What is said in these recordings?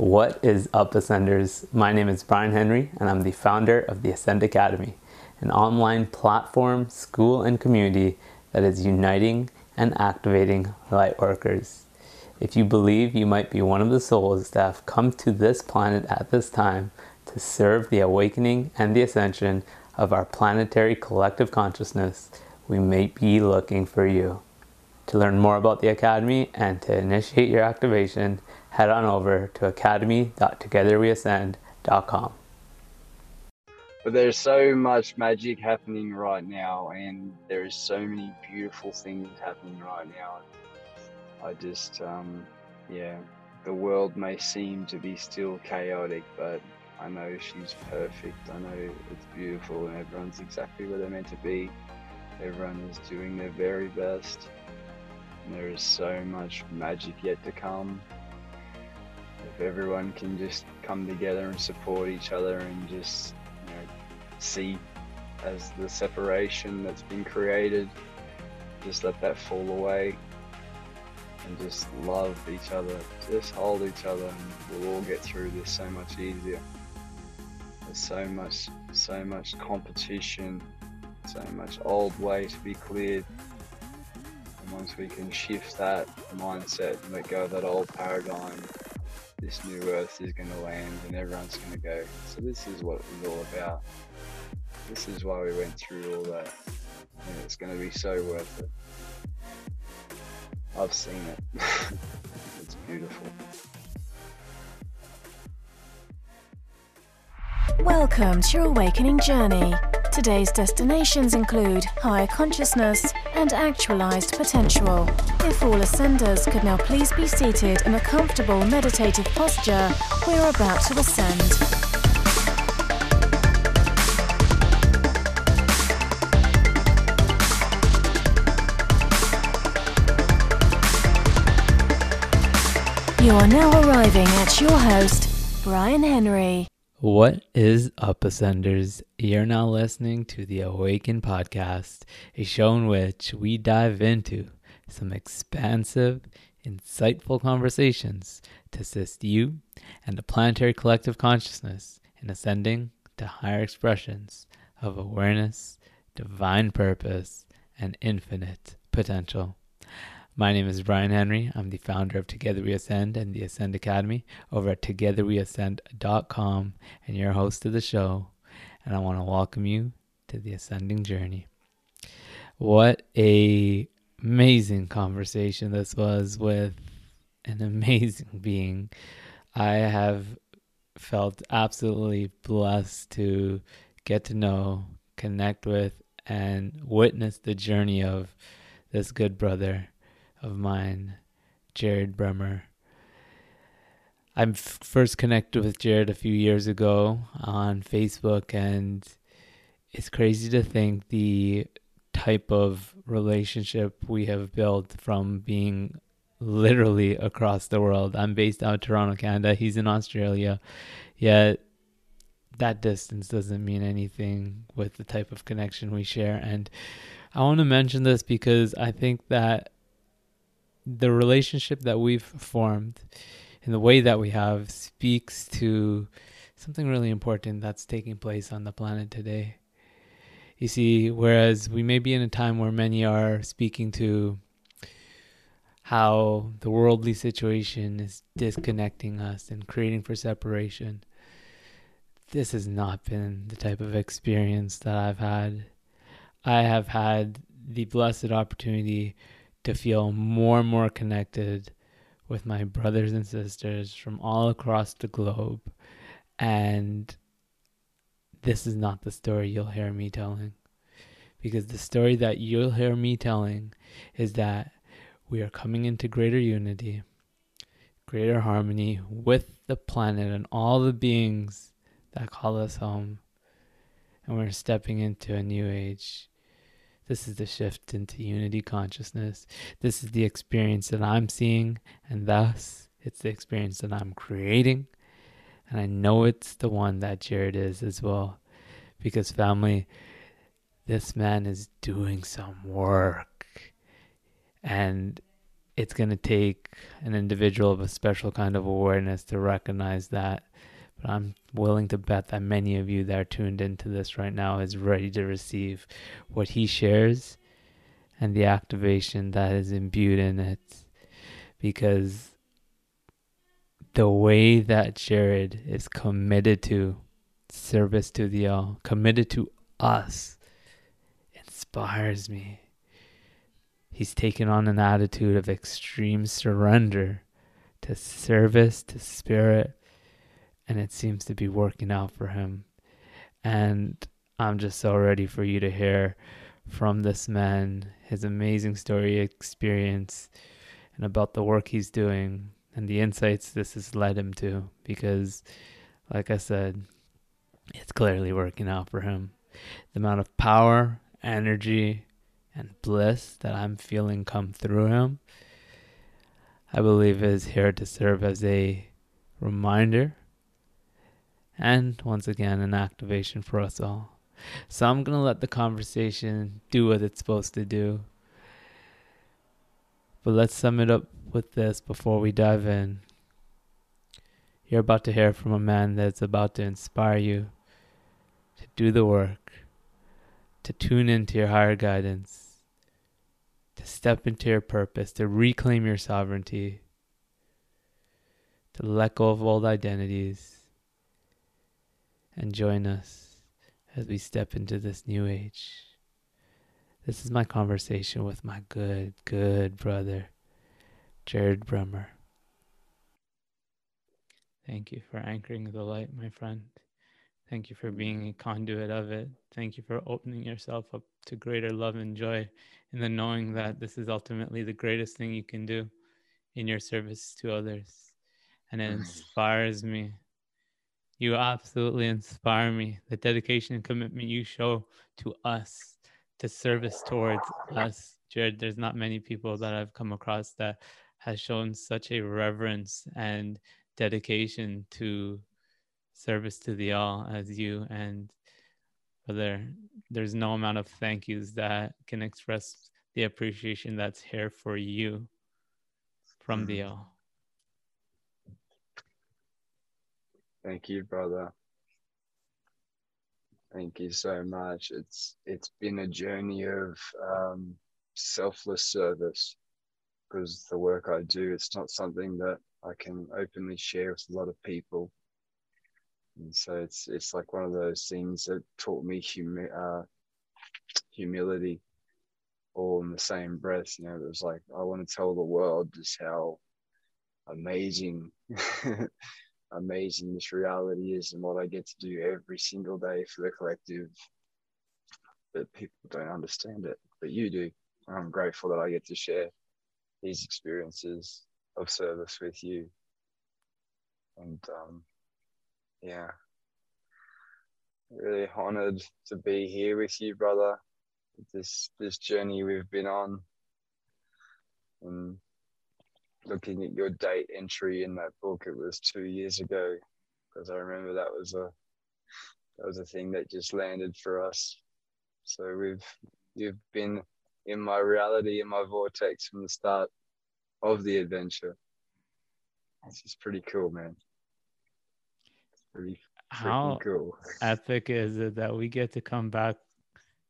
What is up, Ascenders? My name is Brian Henry, and I'm the founder of the Ascend Academy, an online platform, school, and community that is uniting and activating light workers. If you believe you might be one of the souls that have come to this planet at this time to serve the awakening and the ascension of our planetary collective consciousness, we may be looking for you. To learn more about the Academy and to initiate your activation, head on over to academy.togetherweascend.com. But there's so much magic happening right now, and there is so many beautiful things happening right now. I just, um, yeah, the world may seem to be still chaotic, but I know she's perfect. I know it's beautiful, and everyone's exactly where they're meant to be. Everyone is doing their very best. And there is so much magic yet to come. If everyone can just come together and support each other and just, you know, see as the separation that's been created, just let that fall away and just love each other, just hold each other, and we'll all get through this so much easier. There's so much, so much competition, so much old way to be cleared. And once we can shift that mindset and let go of that old paradigm, this new earth is going to land and everyone's going to go. So this is what it was all about. This is why we went through all that. And it's going to be so worth it. I've seen it. it's beautiful. Welcome to your awakening journey. Today's destinations include higher consciousness and actualized potential. If all ascenders could now please be seated in a comfortable meditative posture, we're about to ascend. You are now arriving at your host, Brian Henry. What is up, Ascenders? You're now listening to the Awaken Podcast, a show in which we dive into some expansive, insightful conversations to assist you and the planetary collective consciousness in ascending to higher expressions of awareness, divine purpose, and infinite potential. My name is Brian Henry. I'm the founder of Together We Ascend and the Ascend Academy over at togetherweascend.com and your host of the show. And I want to welcome you to the ascending journey. What a amazing conversation this was with an amazing being. I have felt absolutely blessed to get to know, connect with, and witness the journey of this good brother of mine, Jared Bremer. I am first connected with Jared a few years ago on Facebook, and it's crazy to think the type of relationship we have built from being literally across the world. I'm based out of Toronto, Canada. He's in Australia. Yet that distance doesn't mean anything with the type of connection we share. And I want to mention this because I think that the relationship that we've formed and the way that we have speaks to something really important that's taking place on the planet today. You see, whereas we may be in a time where many are speaking to how the worldly situation is disconnecting us and creating for separation, this has not been the type of experience that I've had. I have had the blessed opportunity to feel more and more connected with my brothers and sisters from all across the globe. And this is not the story you'll hear me telling. Because the story that you'll hear me telling is that we are coming into greater unity, greater harmony with the planet and all the beings that call us home. And we're stepping into a new age this is the shift into unity consciousness. This is the experience that I'm seeing, and thus it's the experience that I'm creating. And I know it's the one that Jared is as well. Because, family, this man is doing some work. And it's going to take an individual of a special kind of awareness to recognize that. But I'm willing to bet that many of you that are tuned into this right now is ready to receive what he shares and the activation that is imbued in it. Because the way that Jared is committed to service to the all, committed to us, inspires me. He's taken on an attitude of extreme surrender to service, to spirit, and it seems to be working out for him. And I'm just so ready for you to hear from this man, his amazing story experience, and about the work he's doing and the insights this has led him to. Because, like I said, it's clearly working out for him. The amount of power, energy, and bliss that I'm feeling come through him, I believe is here to serve as a reminder and once again an activation for us all. So I'm going to let the conversation do what it's supposed to do. But let's sum it up with this before we dive in. You're about to hear from a man that's about to inspire you to do the work, to tune into your higher guidance, to step into your purpose, to reclaim your sovereignty, to let go of old identities, and join us as we step into this new age. This is my conversation with my good, good brother, Jared Bremer. Thank you for anchoring the light, my friend. Thank you for being a conduit of it. Thank you for opening yourself up to greater love and joy in the knowing that this is ultimately the greatest thing you can do in your service to others. And it inspires me. You absolutely inspire me. The dedication and commitment you show to us, to service towards us. Jared, there's not many people that I've come across that has shown such a reverence and dedication to service to the all as you and brother there's no amount of thank yous that can express the appreciation that's here for you from the Mm-hmm. all Thank you, brother. Thank you so much. It's it's been a journey of um, selfless service because the work I do it's not something that I can openly share with a lot of people, and so it's it's like one of those things that taught me humi- uh, humility, all in the same breath. You know, it was like I want to tell the world just how amazing amazing this reality is and what I get to do every single day for the collective. But people don't understand it, but you do. I'm grateful that I get to share these experiences of service with you. And um, yeah, really honored to be here with you, brother. This this journey we've been on, and looking at your date entry in that book, it was two years ago, because I remember that was a that was a thing that just landed for us. So we've you've been in my reality, in my vortex from the start of the adventure. This is pretty cool, man. It's pretty how cool. epic is it that we get to come back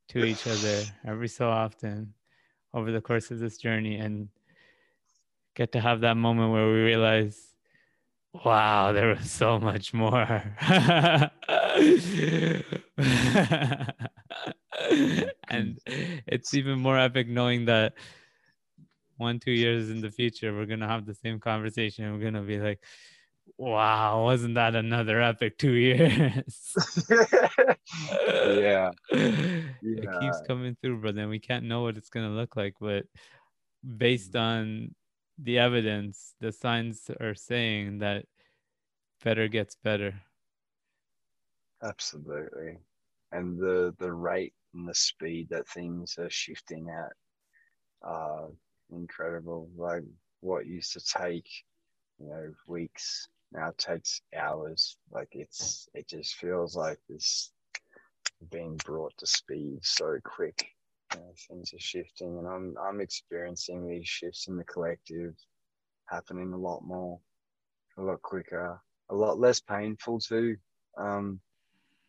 to each other every so often over the course of this journey and get to have that moment where we realize wow there was so much more. And it's even more epic knowing that one two years in the future we're gonna have the same conversation. And we're gonna be like wow wasn't that another epic two years? Yeah, it keeps coming through but then we can't know what it's gonna look like. But based on the evidence the signs are saying that better gets better absolutely. And the the rate and the speed that things are shifting at are incredible. Like what used to take, you know, weeks now takes hours. Like it's it just feels like this being brought to speed so quick. You know, things are shifting, and I'm I'm experiencing these shifts in the collective happening a lot more, a lot quicker, a lot less painful too. Um,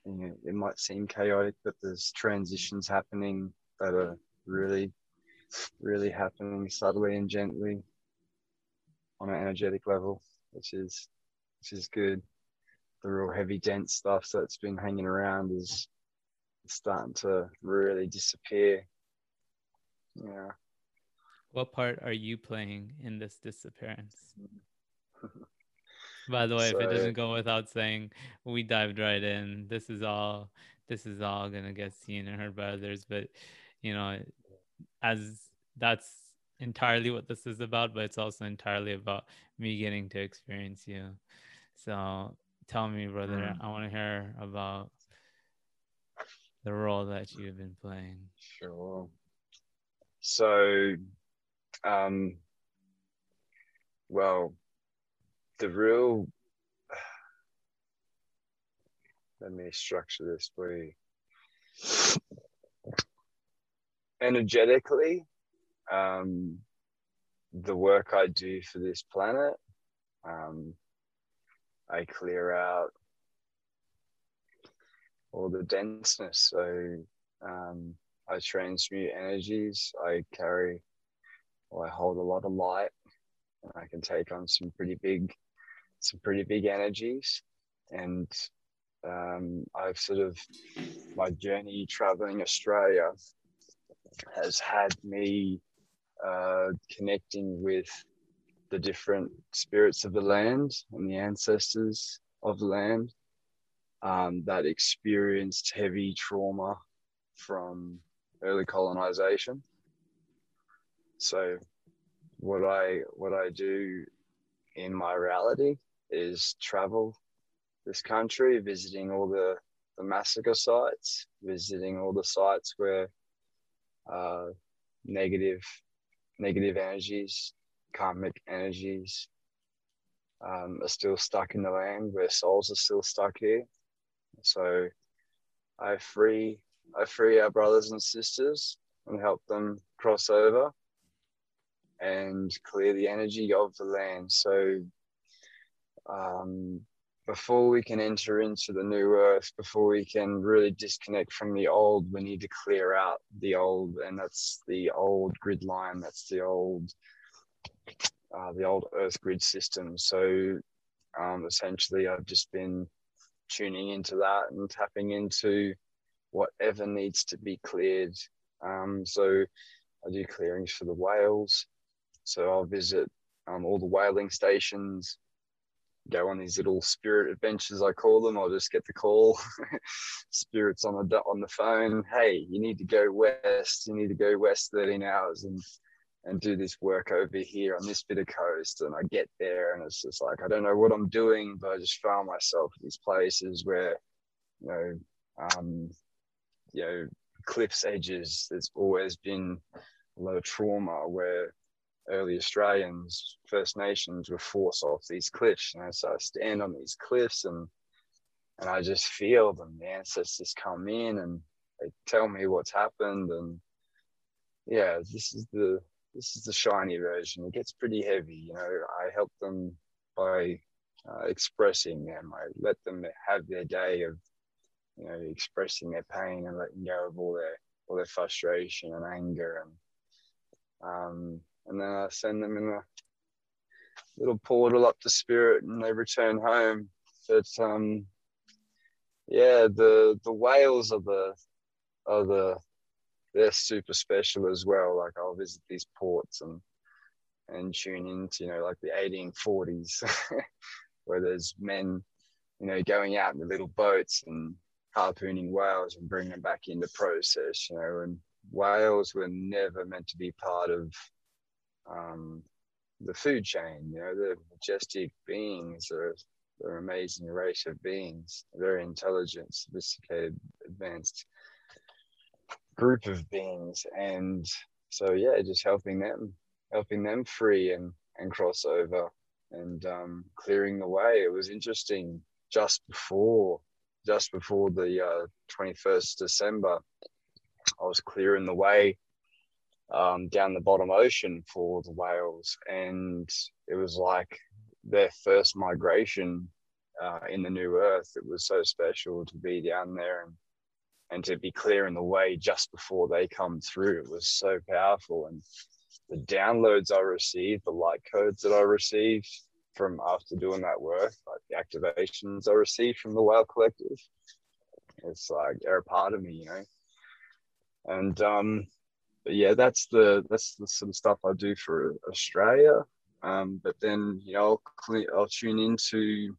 you know, it might seem chaotic, but there's transitions happening that are really, really happening subtly and gently on an energetic level, which is which is good. The real heavy, dense stuff that's been hanging around is starting to really disappear. Yeah. What part are you playing in this disappearance? By the way, so, if it doesn't go without saying, we dived right in. This is all this is all gonna get seen and heard by others, but you know, as that's entirely what this is about, but it's also entirely about me getting to experience you. So tell me, brother, mm. I want to hear about the role that you've been playing. Sure. So, um, well, the real, let me structure this for you. Energetically, um, the work I do for this planet, um, I clear out all the denseness. So um, I transmute energies. I carry, or I hold a lot of light. And I can take on some pretty big, some pretty big energies. And um, I've sort of my journey traveling Australia has had me uh, connecting with the different spirits of the land and the ancestors of the land um, that experienced heavy trauma from early colonization. So, what I what I do in my reality is travel this country, visiting all the the massacre sites, visiting all the sites where uh, negative negative energies, karmic energies um, are still stuck in the land, where souls are still stuck here. So I free I free our brothers and sisters and help them cross over and clear the energy of the land. So um, before we can enter into the new earth, before we can really disconnect from the old, we need to clear out the old, and that's the old grid line. That's the old, uh, the old Earth grid system. So um, essentially, I've just been tuning into that and tapping into whatever needs to be cleared. Um, so I do clearings for the whales. So I'll visit um, all the whaling stations, go on these little spirit adventures, I call them. I'll just get the call, spirits on the on the phone. Hey, you need to go west. You need to go west 13 hours and and do this work over here on this bit of coast. And I get there and it's just like, I don't know what I'm doing, but I just found myself in these places where, you know, um, you know, cliffs edges, there's always been a lot of trauma where early Australians, First Nations were forced off these cliffs. You know, so I stand on these cliffs and and I just feel them. The ancestors come in and they tell me what's happened and yeah, this is the this is the shiny version. It gets pretty heavy. You know, I help them by uh, expressing them. I let them have their day of, you know, expressing their pain and letting go of all their all their frustration and anger and um, and then I send them in a little portal up to spirit and they return home. But um, yeah, the the whales are the are the they're super special as well. Like I'll visit these ports and and tune into, you know, like the 1840s where there's men, you know, going out in the little boats and harpooning whales and bringing them back into process, you know, and whales were never meant to be part of um, the food chain, you know, the majestic beings. Are they're an amazing race of beings, very intelligent, sophisticated, advanced group of beings and so yeah just helping them helping them free and and cross over and um, clearing the way it was interesting just before just before the uh, 21st december I was clearing the way um, down the bottom ocean for the whales, and it was like their first migration uh, in the new earth. It was so special to be down there and and to be clearing the way just before they come through. It was so powerful, and the downloads I received, the light codes that I received from after doing that work, like the activations I received from the Whale Collective, it's like they're a part of me, you know. And um, but yeah, that's the that's the sort of stuff I do for Australia. Um, but then you know I'll, I'll tune into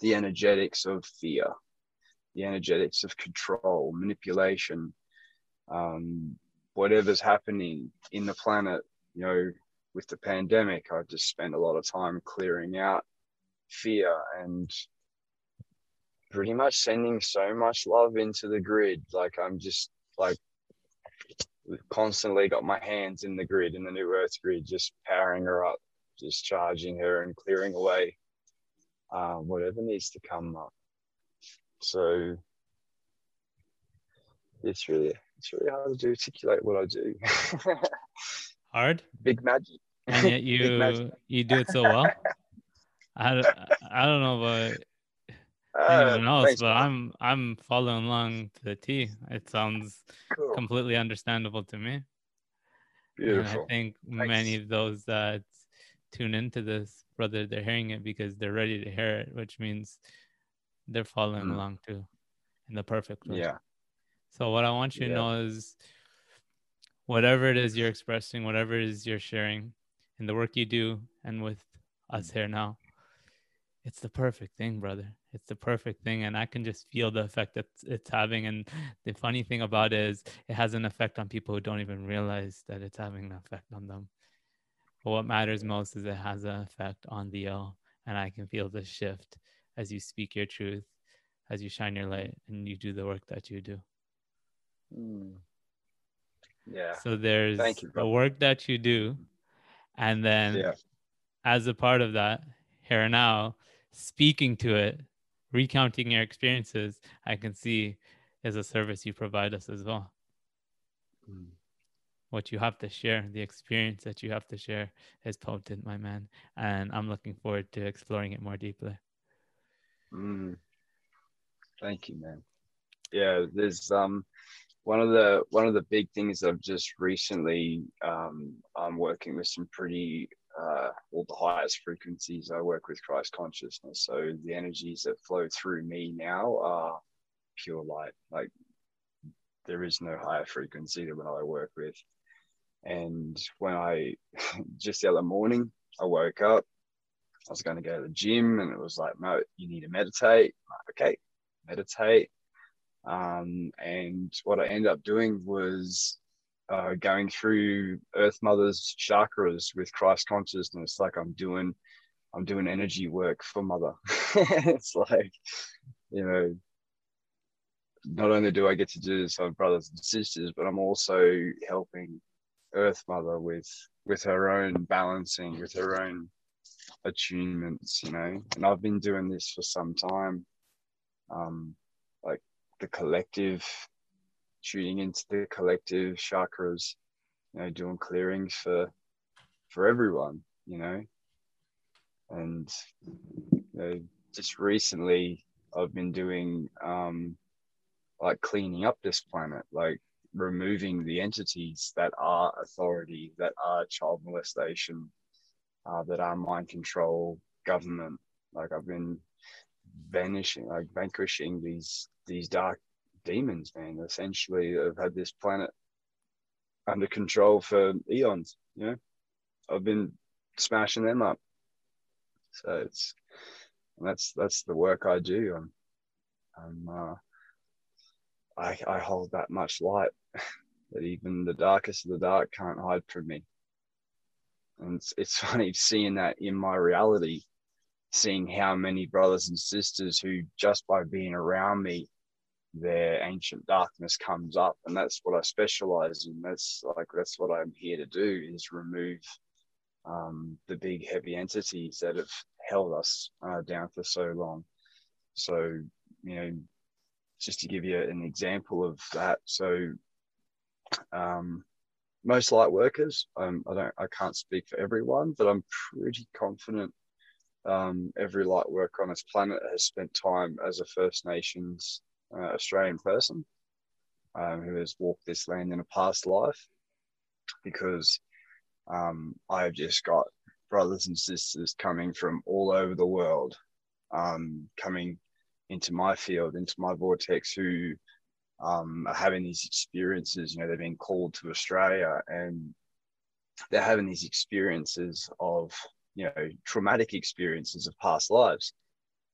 the energetics of fear, the energetics of control, manipulation, um, whatever's happening in the planet. You know, with the pandemic, I just spent a lot of time clearing out fear and pretty much sending so much love into the grid. Like I'm just like constantly got my hands in the grid, in the new Earth grid, just powering her up, just charging her and clearing away uh, whatever needs to come up. So it's really it's really hard to articulate what I do. hard. Big magic. And yet you you do it so well. I, I don't know about uh, anyone else, thanks, but man. I'm I'm following along to the T. It sounds cool. completely understandable to me. Beautiful. And I think thanks. many of those that tune into this, brother, they're hearing it because they're ready to hear it, which means they're following mm. along too, in the perfect way. Yeah. So what I want you yeah. to know is, whatever it is you're expressing, whatever it is you're sharing, in the work you do, and with us here now, it's the perfect thing, brother. It's the perfect thing. And I can just feel the effect that it's having. And the funny thing about it is it has an effect on people who don't even realize that it's having an effect on them. But what matters most is it has an effect on the all. And I can feel the shift as you speak your truth, as you shine your light and you do the work that you do. Mm. Yeah. So there's you, the work that you do. And then yeah. as a part of that, here and now, speaking to it, recounting your experiences, I can see is a service you provide us as well. Mm. What you have to share, the experience that you have to share is potent, my man. And I'm looking forward to exploring it more deeply. Mm. Thank you, man. Yeah, there's um one of the one of the big things I've just recently um I'm working with some pretty uh, all the highest frequencies. I work with Christ consciousness. So the energies that flow through me now are pure light. Like there is no higher frequency than what I work with. And when I just the other morning, I woke up, I was going to go to the gym and it was like, no, you need to meditate. Like, okay, meditate. Um, and what I ended up doing was uh, going through Earth Mother's chakras with Christ consciousness, like I'm doing, I'm doing energy work for Mother. it's like, you know, not only do I get to do this on brothers and sisters, but I'm also helping Earth Mother with with her own balancing, with her own attunements, you know. And I've been doing this for some time. Um, like the collective tuning into the collective chakras, you know, doing clearings for for everyone, you know. And you know, just recently I've been doing um like cleaning up this planet, like removing the entities that are authority, that are child molestation, uh, that are mind control, government. Like I've been vanishing, like vanquishing these these dark demons, man. Essentially, have had this planet under control for eons. You know, I've been smashing them up. So it's that's that's the work I do. I'm, I'm uh, I I hold that much light that even the darkest of the dark can't hide from me. And it's, it's funny seeing that in my reality, seeing how many brothers and sisters who just by being around me their ancient darkness comes up. And that's what i specialize in. That's like that's what i'm here to do is remove um, the big heavy entities that have held us uh, down for so long. So you know just to give you an example of that. So um, most light workers. Um, I don't, I can't speak for everyone, but I'm pretty confident um, every light worker on this planet has spent time as a First Nations uh, Australian person um, who has walked this land in a past life. Because um, I've just got brothers and sisters coming from all over the world, um, coming into my field, into my vortex, who um, are having these experiences. You know, they've been called to Australia and they're having these experiences of, you know, traumatic experiences of past lives.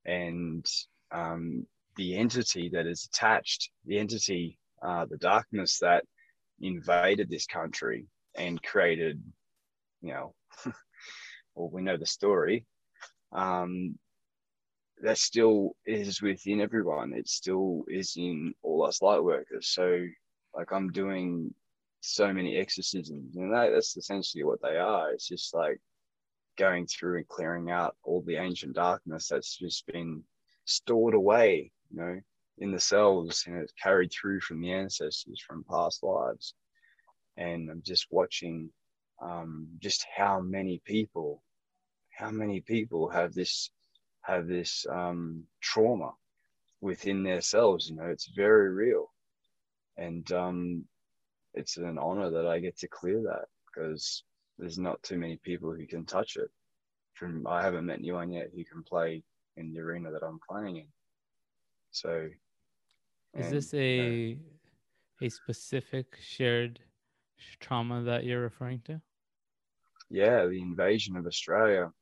And um, the entity that is attached, the entity, uh, the darkness that invaded this country and created, you know, well, we know the story. Um, that still is within everyone. It still is in all us light workers. So, like, I'm doing so many exorcisms, and that, that's essentially what they are. It's just like going through and clearing out all the ancient darkness that's just been stored away, you know, in the cells, and it's carried through from the ancestors from past lives. And I'm just watching um, just how many people, how many people have this have this um, trauma within themselves. You know, it's very real, and um, it's an honor that I get to clear that because there's not too many people who can touch it. From I haven't met anyone yet who can play in the arena that I'm playing in. So, is and, this a you know, a specific shared trauma that you're referring to? Yeah, the invasion of Australia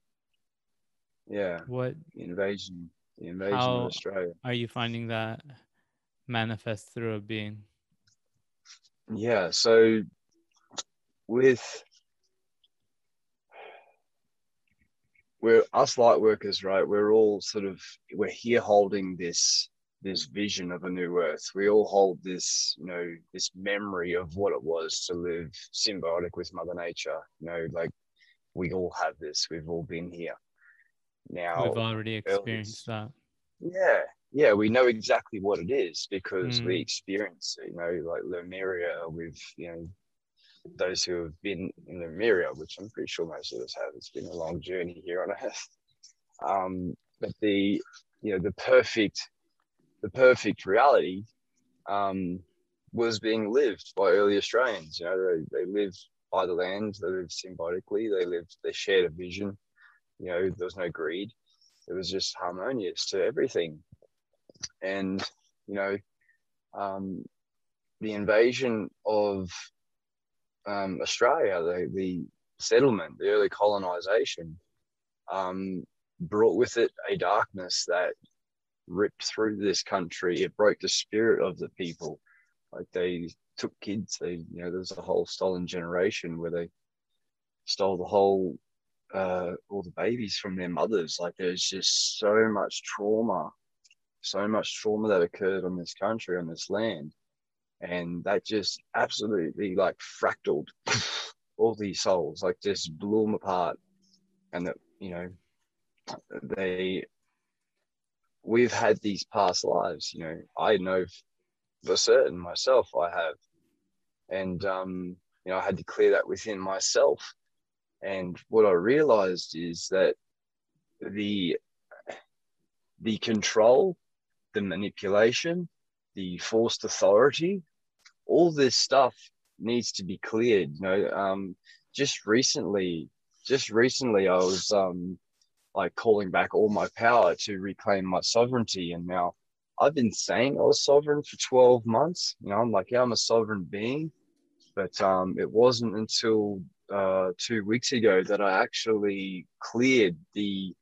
yeah. What the invasion? The invasion of Australia. Are you finding that manifest through a being? Yeah. So with we're us light workers, right? We're all sort of we're here holding this this vision of a new earth. We all hold this, you know, this memory of what it was to live symbiotic with Mother Nature. You know, like we all have this. We've all been here now we've already experienced that. Yeah yeah we know exactly what it is because mm. we experience it you know like lemuria with you know those who have been in lemuria which i'm pretty sure most of us have it's been a long journey here on earth. Um, but the you know the perfect the perfect reality um, was being lived by early australians you know they, they lived by the land they lived symbiotically they lived they shared a vision you know there was no greed. It was just harmonious to everything. And you know um, the invasion of um, australia the, the settlement the early colonization um, brought with it a darkness that ripped through this country. It broke the spirit of the people. Like they took kids. They you know there's a whole stolen generation where they stole the whole uh, all the babies from their mothers. Like there's just so much trauma, so much trauma that occurred on this country, on this land. And that just absolutely like fractaled all these souls, like just blew them apart. And that, you know, they, we've had these past lives, you know, I know for certain myself I have. And, um, you know, I had to clear that within myself and what I realized is that the the control, the manipulation, the forced authority, all this stuff needs to be cleared. You know, um, just recently, just recently, I was um, like calling back all my power to reclaim my sovereignty, and now I've been saying I was sovereign for 12 months. You know, I'm like, yeah, I'm a sovereign being, but um, it wasn't until uh, two weeks ago that I actually cleared the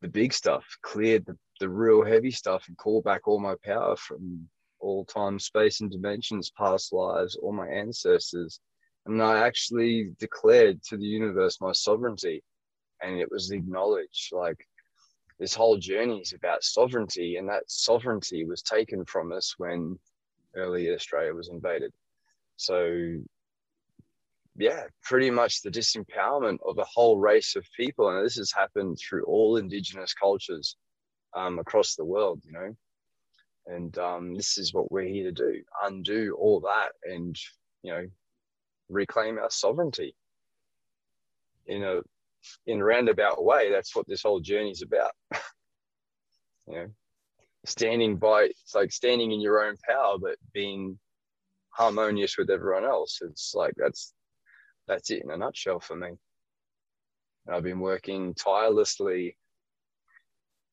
the big stuff, cleared the, the real heavy stuff, and called back all my power from all time, space, and dimensions, past lives, all my ancestors. And I actually declared to the universe my sovereignty, and it was acknowledged. Like this whole journey is about sovereignty, and that sovereignty was taken from us when early Australia was invaded. So yeah, pretty much the disempowerment of a whole race of people. And this has happened through all indigenous cultures um, across the world, you know. And um, this is what we're here to do undo all that and you know, reclaim our sovereignty. In a in a roundabout way, that's what this whole journey is about. you know, standing by it's like standing in your own power, but being harmonious with everyone else. It's like that's that's it in a nutshell for me. I've been working tirelessly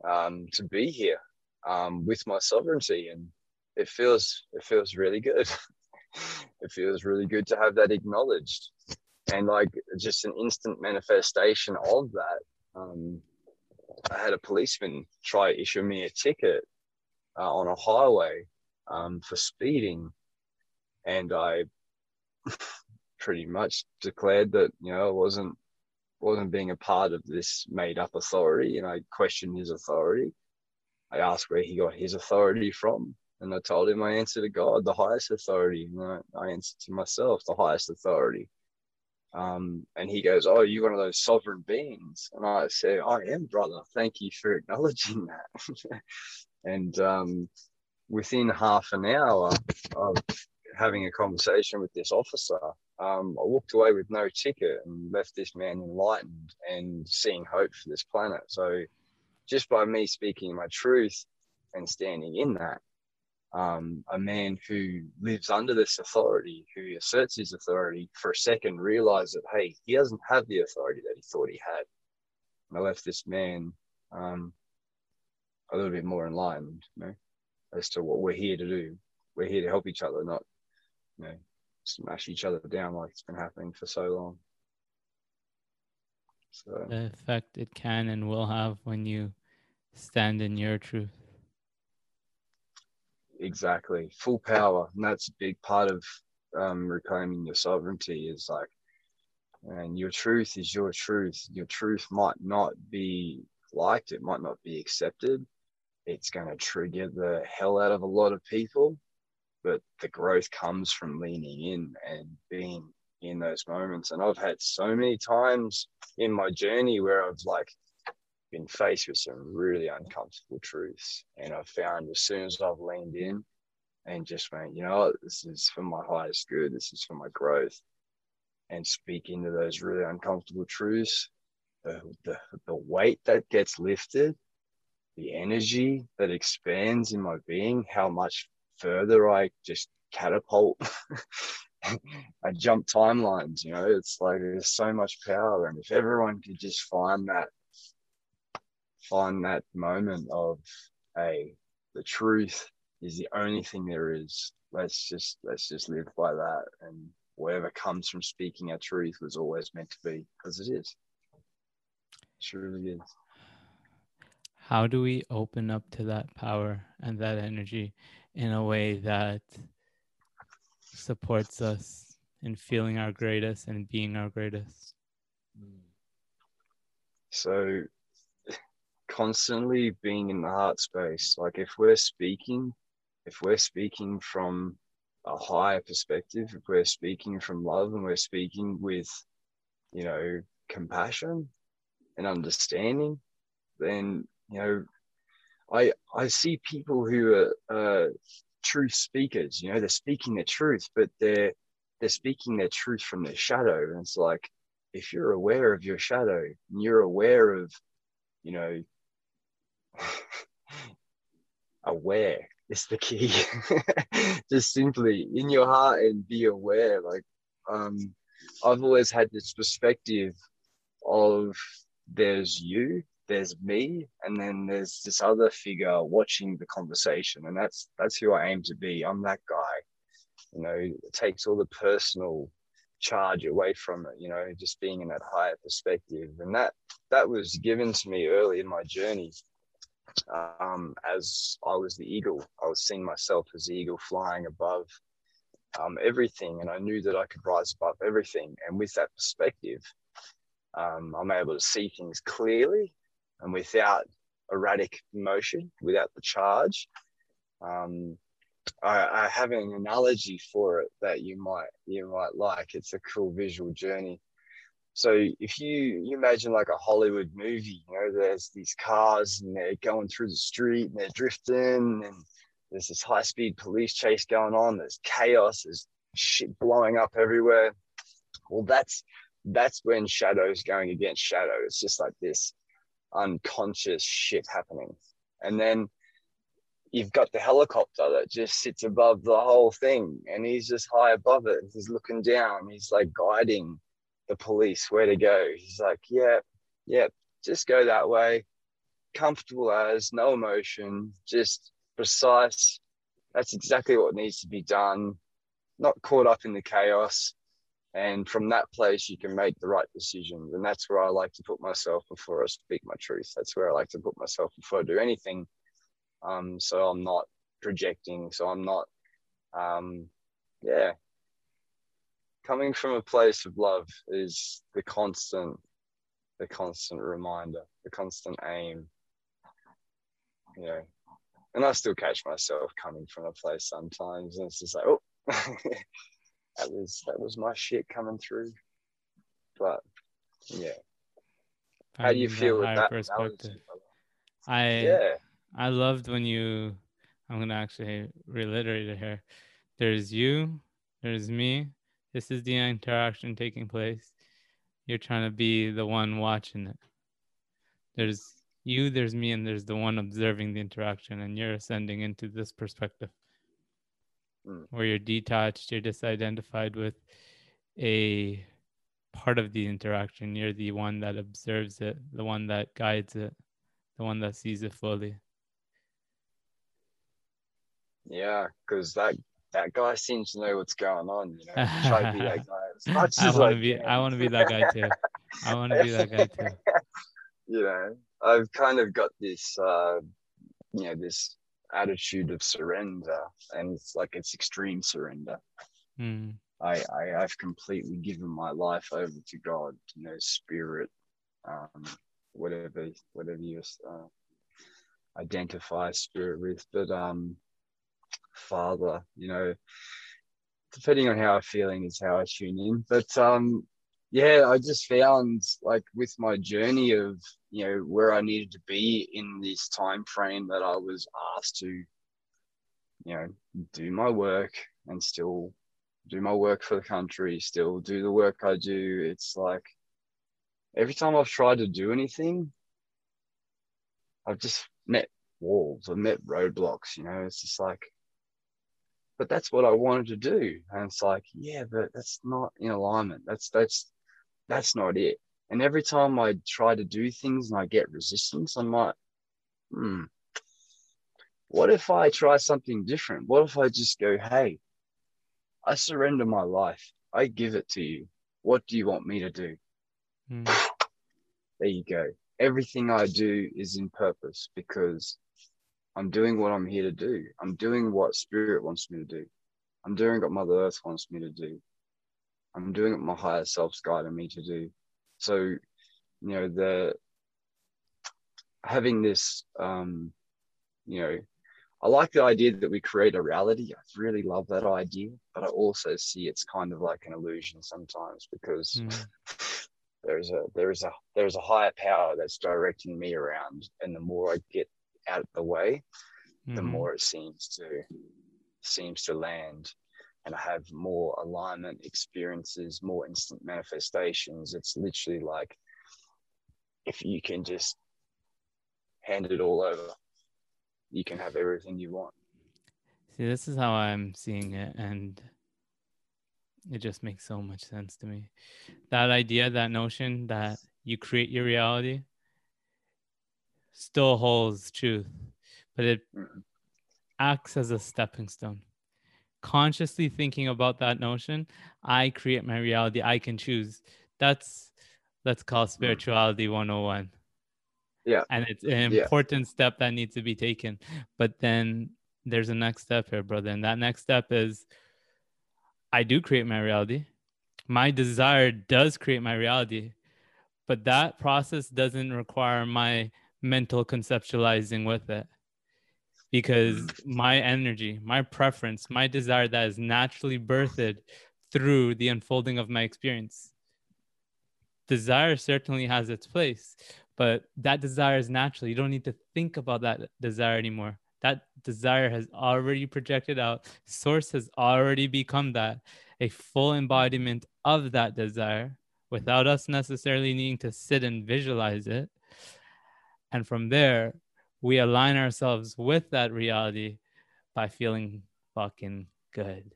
um, to be here um, with my sovereignty, and it feels it feels really good. it feels really good to have that acknowledged, and like just an instant manifestation of that. Um, I had a policeman try issue me a ticket uh, on a highway um, for speeding, and I pretty much declared that you know I wasn't wasn't being a part of this made up authority, and I questioned his authority. I asked where he got his authority from, and I told him I answer to God, the highest authority. And I, I answered to myself, the highest authority. Um, and he goes, Oh, you're one of those sovereign beings. And I say, I am, brother. Thank you for acknowledging that. and um, within half an hour of having a conversation with this officer, um, I walked away with no ticket and left this man enlightened and seeing hope for this planet. So, just by me speaking my truth and standing in that, um, a man who lives under this authority, who asserts his authority, for a second realized that, hey, he doesn't have the authority that he thought he had. And I left this man um, a little bit more enlightened, you know, as to what we're here to do. We're here to help each other, not, you know, smash each other down like it's been happening for so long. So the effect it can and will have when you stand in your truth. Exactly, full power, and that's a big part of um, reclaiming your sovereignty. Is like, and your truth is your truth. Your truth might not be liked, it might not be accepted. It's going to trigger the hell out of a lot of people, but the growth comes from leaning in and being in those moments. And I've had so many times in my journey where I've like been faced with some really uncomfortable truths. And I've found as soon as I've leaned in and just went, you know, this is for my highest good, this is for my growth, and speak into those really uncomfortable truths, the, the, the weight that gets lifted, the energy that expands in my being, how much further I just catapult. I jump timelines, you know, it's like there's so much power. And if everyone could just find that, find that moment of, hey, the truth is the only thing there is. Let's just let's just live by that. And whatever comes from speaking our truth was always meant to be, because it is. It truly is. How do we open up to that power and that energy in a way that supports us in feeling our greatest and being our greatest. So, constantly being in the heart space, like if we're speaking, if we're speaking from a higher perspective, if we're speaking from love and we're speaking with, you know, compassion and understanding, then, you know, I I see people who are uh, truth speakers. You know, they're speaking their truth, but they're they're speaking their truth from their shadow. And it's like if you're aware of your shadow and you're aware of, you know, aware is the key. Just simply in your heart and be aware. Like um, I've always had this perspective of there's you there's me and then there's this other figure watching the conversation and that's that's who i aim to be. I'm that guy you know it takes all the personal charge away from it you know just being in that higher perspective. And that that was given to me early in my journey um, as i was the eagle. I was seeing myself as the eagle flying above um, everything and i knew that i could rise above everything. And with that perspective um, I'm able to see things clearly and without erratic motion, without the charge. Um, I, I, have an analogy for it that you might you might like. It's a cool visual journey. So if you you imagine like a Hollywood movie, you know, there's these cars and they're going through the street and they're drifting and there's this high speed police chase going on. There's chaos. There's shit blowing up everywhere. Well, that's that's when shadow's going against shadow. It's just like this unconscious shit happening. And then you've got the helicopter that just sits above the whole thing and he's just high above it. He's looking down. He's like guiding the police where to go. He's like, yeah, yeah, just go that way. Comfortable as, no emotion, just precise. That's exactly what needs to be done. Not caught up in the chaos. And from that place, you can make the right decisions. And that's where I like to put myself before I speak my truth. That's where I like to put myself before I do anything. Um, so I'm not projecting. So I'm not, um, yeah. Coming from a place of love is the constant, the constant reminder, the constant aim. You know, and I still catch myself coming from a place sometimes, and it's just like, oh. that was that was my shit coming through. But yeah. How do you feel with that? Perspective. I yeah. I loved when you I'm gonna actually reiterate it here. There's you, there's me. This is the interaction taking place. You're trying to be the one watching it. There's you, there's me, and there's the one observing the interaction, and you're ascending into this perspective mm. where you're detached, you're disidentified with a part of the interaction. You're the one that observes it, the one that guides it, the one that sees it fully. Yeah, because that that guy seems to know what's going on. You know, try to be that guy as much I as want to be. I want to be that guy too. I want to be that guy too. You know, I've kind of got this, uh, you know, this attitude of surrender and it's like it's extreme surrender. Mm. I, I i've completely given my life over to god you know spirit um whatever whatever you uh, identify spirit with. But um father you know depending on how i'm feeling is how i tune in. But um yeah, I just found like with my journey of you know where I needed to be in this time frame that I was asked to, you know, do my work and still do my work for the country, still do the work I do. It's like every time I've tried to do anything, I've just met walls, I've met roadblocks, you know, it's just like but that's what I wanted to do. And it's like, yeah, but that's not in alignment. That's that's that's not it. And every time I try to do things and I get resistance, I'm like, hmm, what if I try something different? What if I just go, hey, I surrender my life. I give it to you. What do you want me to do? Mm. There you go. Everything I do is in purpose because I'm doing what I'm here to do. I'm doing what spirit wants me to do. I'm doing what Mother Earth wants me to do. I'm doing what my higher self's guiding me to do. So, you know, the having this, um, you know, I like the idea that we create a reality. I really love that idea, but I also see it's kind of like an illusion sometimes because mm. there's a there is a there's a higher power that's directing me around, and the more I get out of the way, mm-hmm. the more it seems to seems to land and I have more alignment experiences, more instant manifestations. It's literally like if you can just hand it all over, you can have everything you want. See, this is how I'm seeing it, and it just makes so much sense to me. That idea, that notion that you create your reality still holds truth, but it acts as a stepping stone consciously thinking about that notion, I create my reality, I can choose. That's let's call hmm. spirituality 101. Yeah. And it's an important yeah. step that needs to be taken. But then there's a next step here, brother. And that next step is I do create my reality. My desire does create my reality. But that process doesn't require my mental conceptualizing with it because my energy, my preference, my desire that is naturally birthed through the unfolding of my experience. Desire certainly has its place, but that desire is natural. You don't need to think about that desire anymore. that desire has already projected out. Source has already become that, a full embodiment of that desire without us necessarily needing to sit and visualize it. And from there, we align ourselves with that reality by feeling fucking good.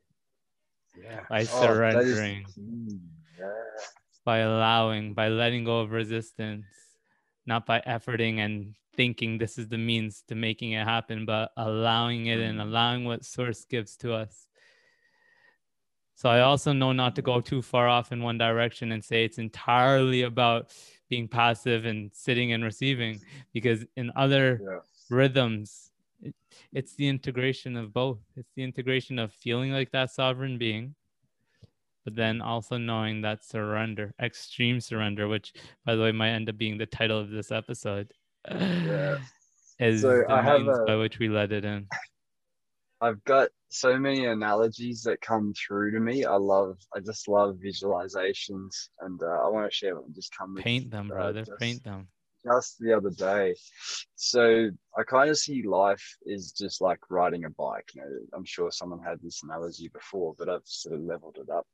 Yeah. By Oh, surrendering, key. Yeah. by allowing, by letting go of resistance, not by efforting and thinking this is the means to making it happen, but allowing it and Mm. allowing what source gives to us. So I also know not to go too far off in one direction and say it's entirely about being passive and sitting and receiving, because in other Yeah. rhythms, it, it's the integration of both. It's the integration of feeling like that sovereign being, but then also knowing that surrender, extreme surrender, which, by the way, might end up being the title of this episode. Yeah. Is So the I have means a- by which we let it in. I've got so many analogies that come through to me. I love, I just love visualizations, and uh, I want to share one. Just come with, Paint them, uh, brother. just- Paint them. just the other day. So I kind of see life is just like riding a bike. You know, I'm sure someone had this analogy before, but I've sort of leveled it up.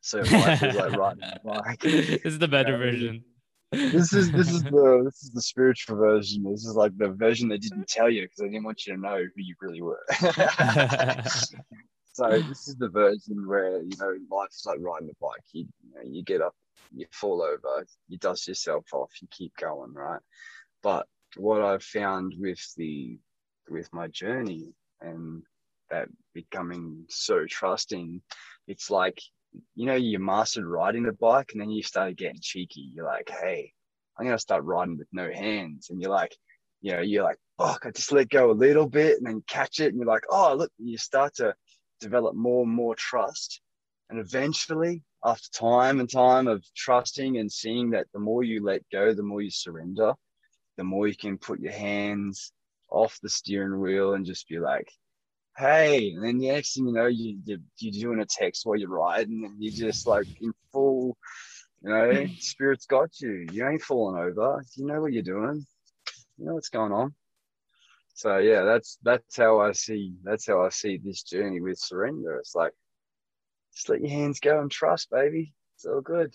So life is like riding a bike. this is the better version. This is this is the this is the spiritual version. This is like the version they didn't tell you because they didn't want you to know who you really were. so this is the version where you know life's like riding a bike. You, you know, you get up, you fall over, you dust yourself off, you keep going, right? But what I've found with the with my journey and that becoming so trusting, it's like you know you mastered riding the bike and then you started getting cheeky. You're like, hey, I'm gonna start riding with no hands, and you're like, you know, you're like, fuck, I just let go a little bit and then catch it, and you're like, oh look, you start to develop more and more trust. And eventually, after time and time of trusting and seeing that the more you let go, the more you surrender, the more you can put your hands off the steering wheel and just be like, hey. And then the next thing you know, you, you, you're doing a text while you're riding and you're just like in full, you know, spirit's got you. You ain't falling over. You know what you're doing. You know what's going on. So yeah, that's that's how I see that's how I see this journey with surrender. It's like just let your hands go and trust, baby. It's all good.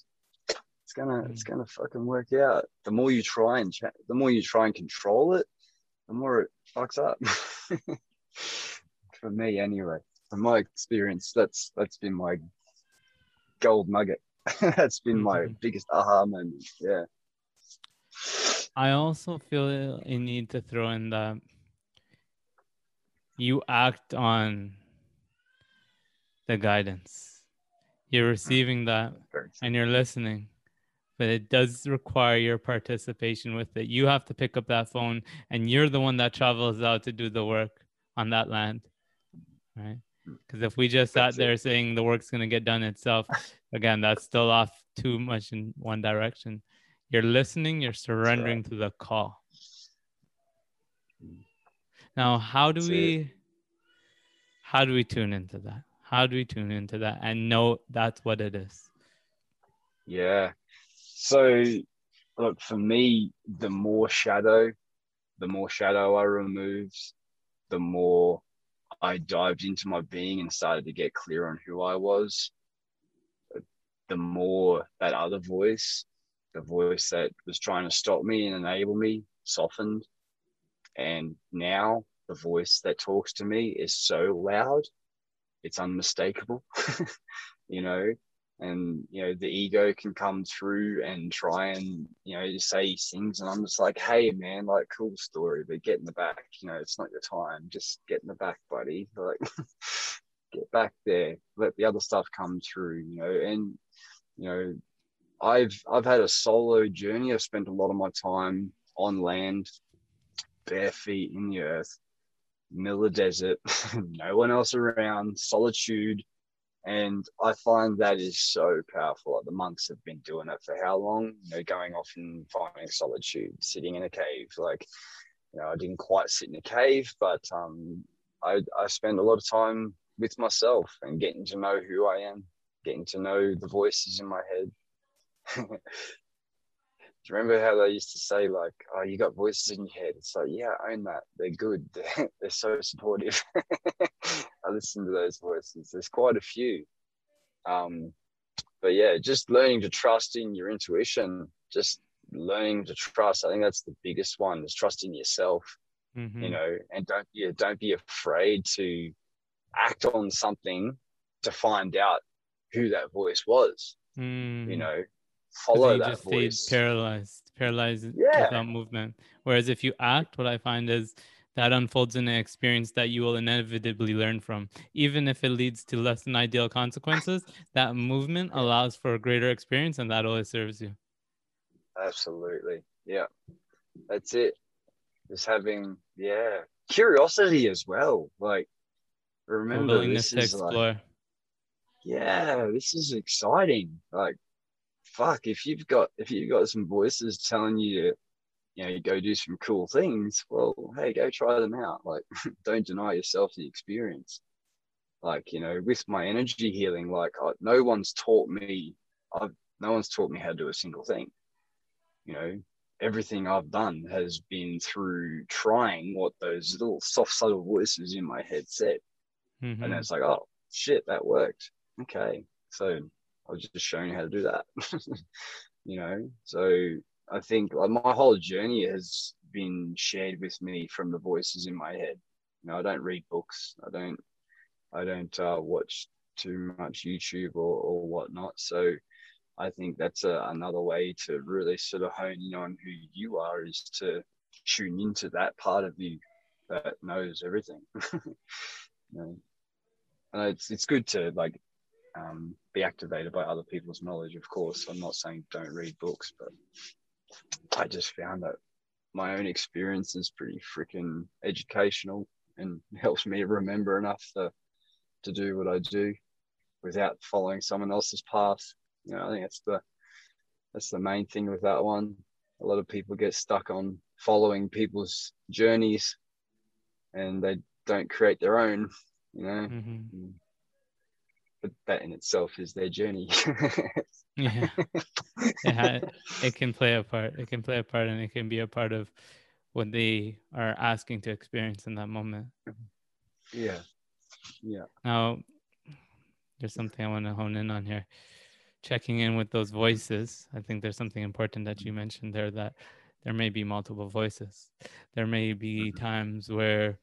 It's gonna it's mm. gonna fucking work out. The more you try and cha- the more you try and control it, the more it fucks up. For me, anyway. From my experience, that's that's been my gold nugget. that's been my Mhm. biggest aha moment. Yeah. I also feel a need to throw in that you act on the guidance. You're receiving that and you're listening, but it does require your participation with it. You have to pick up that phone and you're the one that travels out to do the work on that land, right? Mm. Because if we just sat it. there saying the work's going to get done itself, again, that's still off too much in one direction. You're listening, you're surrendering to the call. Now, how do That's it. we how do we tune into that? How do we tune into that and know that's what it is? Yeah. So, look, for me, the more shadow, the more shadow I removed, the more I dived into my being and started to get clear on who I was. The more that other voice, the voice that was trying to stop me and enable me, softened. And now the voice that talks to me is so loud, it's unmistakable, you know, and you know the ego can come through and try and you know say these things and i'm just like hey man like cool story but get in the back you know it's not your time just get in the back buddy like get back there let the other stuff come through you know and you know i've i've had a solo journey i've spent a lot of my time on land bare feet in the earth middle of the desert no one else around solitude and I find that is so powerful. The monks have been doing it for how long? You know, going off and finding solitude, sitting in a cave. Like, you know, I didn't quite sit in a cave, but um, I I spend a lot of time with myself and getting to know who I am, getting to know the voices in my head. Do you remember how they used to say like, "Oh, you got voices in your head"? It's like, yeah, I own that. They're good. They're, they're so supportive. I listen to those voices. There's quite a few. Um, but yeah, just learning to trust in your intuition. Just learning to trust. I think that's the biggest one. Is trusting yourself. Mhm. You know, and don't yeah, don't be afraid to act on something to find out who that voice was. Mm. You know, follow you that just voice. stayed paralyzed, paralyzed Yeah. without movement. Whereas if you act, what I find is that unfolds in an experience that you will inevitably learn from, even if it leads to less than ideal consequences. That movement allows for a greater experience, and that always serves you. Absolutely. Yeah. That's it. Just having, yeah, curiosity as well. Like, remember, this is like, explore. yeah, this is exciting. Like, fuck, if you've got if you've got some voices telling you to, you know, go do some cool things, well, hey, go try them out. Like, don't deny yourself the experience. Like, you know, with my energy healing, like, I, no one's taught me. I've no one's taught me how to do a single thing. You know, everything I've done has been through trying what those little soft, subtle voices in my head said and Mhm. then it's like, oh shit, that worked. Okay, so I was just showing you how to do that. you know, so I think like my whole journey has been shared with me from the voices in my head. You know, I don't read books. I don't. I don't uh, watch too much YouTube or, or whatnot. So I think that's a, another way to really sort of hone in on who you are is to tune into that part of you that knows everything. you know? And it's it's good to like um, be activated by other people's knowledge. Of course, I'm not saying don't read books, but I just found that my own experience is pretty freaking educational and helps me remember enough to to do what I do without following someone else's path. You know, I think that's the that's the main thing with that one. A lot of people get stuck on following people's journeys and they don't create their own, you know. Mhm. But that in itself is their journey. Yeah. It, it can play a part. It can play a part, and it can be a part of what they are asking to experience in that moment. yeah. Yeah. Now, there's something I want to hone in on here. Checking in with those voices. I think there's something important that you mm-hmm. mentioned there that there may be multiple voices. There may be mm-hmm. times where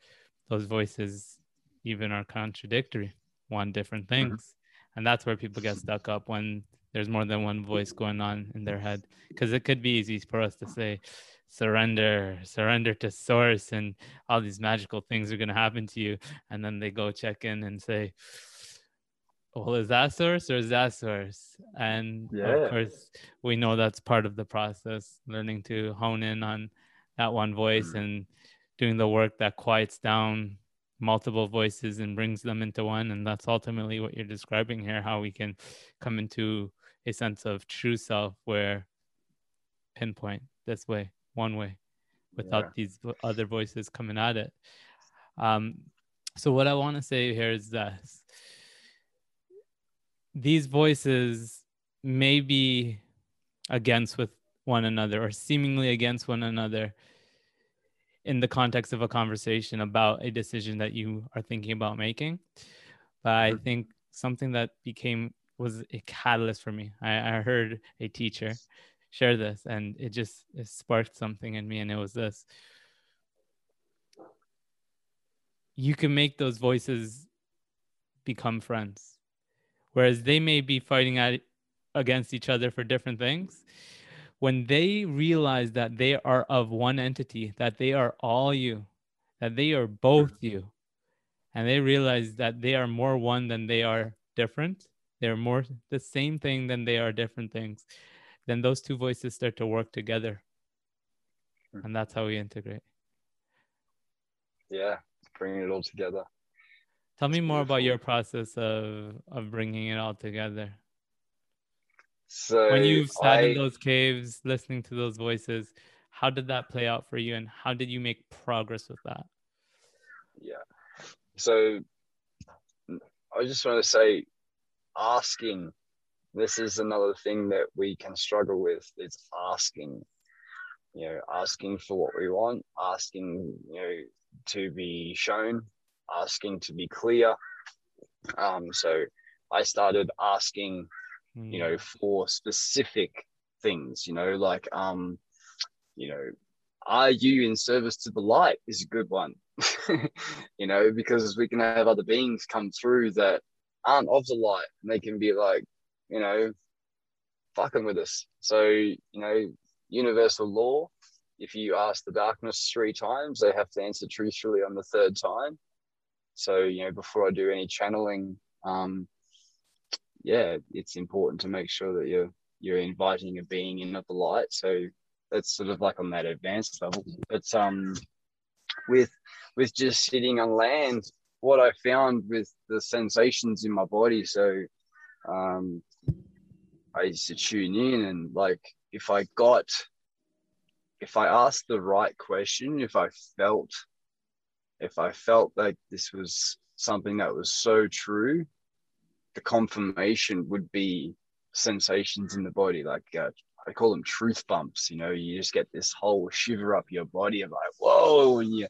those voices even are contradictory, want different things. And that's where people get stuck up when there's more than one voice going on in their head. Because it could be easy for us to say, surrender, surrender to source, and all these magical things are going to happen to you and then they go check in and say well is that source or is that source and Yeah. of course we know that's part of the process learning to hone in on that one voice Mhm. and doing the work that quiets down multiple voices and brings them into one and that's ultimately what you're describing here how we can come into a sense of true self where pinpoint this way one way without Yeah. these other voices coming at it um, so what I want to say here is this these voices may be against with one another or seemingly against one another in the context of a conversation about a decision that you are thinking about making. But I think something that became was a catalyst for me. I, I heard a teacher share this and it just it sparked something in me and it was this you can make those voices become friends whereas they may be fighting at, against each other for different things when they realize that they are of one entity that they are all you that they are both you and they realize that they are more one than they are different they're more the same thing than they are different things then those two voices start to work together Mhm. and that's how we integrate Yeah. Bringing it all together. tell me more about your process of of bringing it all together So when you've sat I, in those caves listening to those voices how did that play out for you and how did you make progress with that yeah. So I just want to say asking this is another thing that we can struggle with is asking you know, asking for what we want, asking, you know, to be shown, asking to be clear. Um, so I started asking, you know, Mm. for specific things, you know, like, um, you know, are you in service to the light is a good one, you know, because we can have other beings come through that aren't of the light and they can be like, you know, fucking with us. So, you know, universal law, if you ask the darkness three times, they have to answer truthfully on the third time. So, you know, before I do any channeling, um, yeah, it's important to make sure that you're you're inviting a being in of the light. So that's sort of like on that advanced level. But um with with just sitting on land, what I found with the sensations in my body, so um I used to tune in and like if I got if I asked the right question, if I felt if I felt like this was something that was so true, the confirmation would be sensations in the body, like uh, I call them truth bumps. You know, you just get this whole shiver up your body of like, whoa, and you,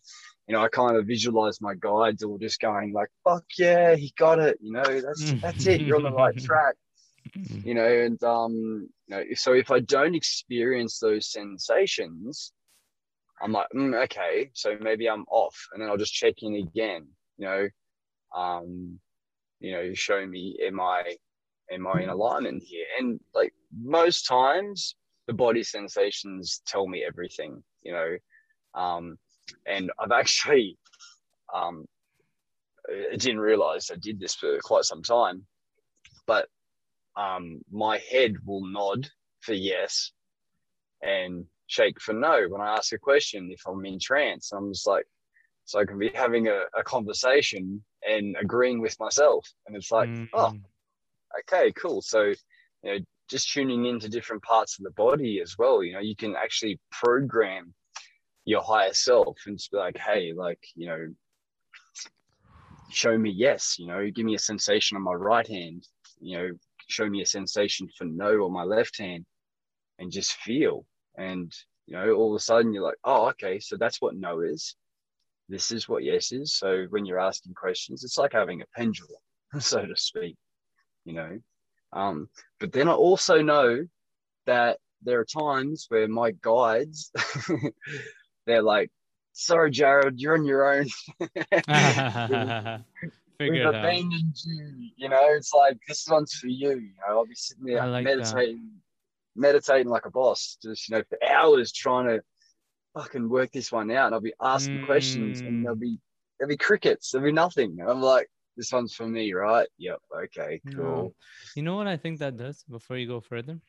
you know, I kind of visualize my guides all just going like, fuck yeah, he got it. You know, that's that's it. You're on the right track you know and um you know so if i don't experience those sensations i'm like mm, okay so maybe i'm off and then i'll just check in again you know um you know show me am i am i in alignment here? And like most times the body sensations tell me everything you know? Um and i've actually um I didn't realize i did this for quite some time but um, my head will nod for yes and shake for no when I ask a question if I'm in trance. I'm just like, so I can be having a, a conversation and agreeing with myself. And it's like, oh, Mm. okay, cool. So, you know, just tuning into different parts of the body as well, you know, you can actually program your higher self and just be like, hey, like, you know, show me yes, you know, give me a sensation on my right hand, you know, show me a sensation for no on my left hand and just feel. And, you know, all of a sudden you're like, oh, okay, so that's what no is. This is what yes is. So when you're asking questions, it's like having a pendulum, so to speak, you know. Um, but then I also know that there are times where my guides, they're like, sorry, Jared, you're on your own. We've abandoned you. You know, it's like this one's for you. You know, I'll be sitting there like that. meditating, meditating like a boss, just you know, for hours trying to fucking work this one out. And I'll be asking questions, and there'll Mm. be there'll be crickets, there'll be nothing. And I'm like, this one's for me, right? Yep. Okay. Cool. You know what I think that does before you go further?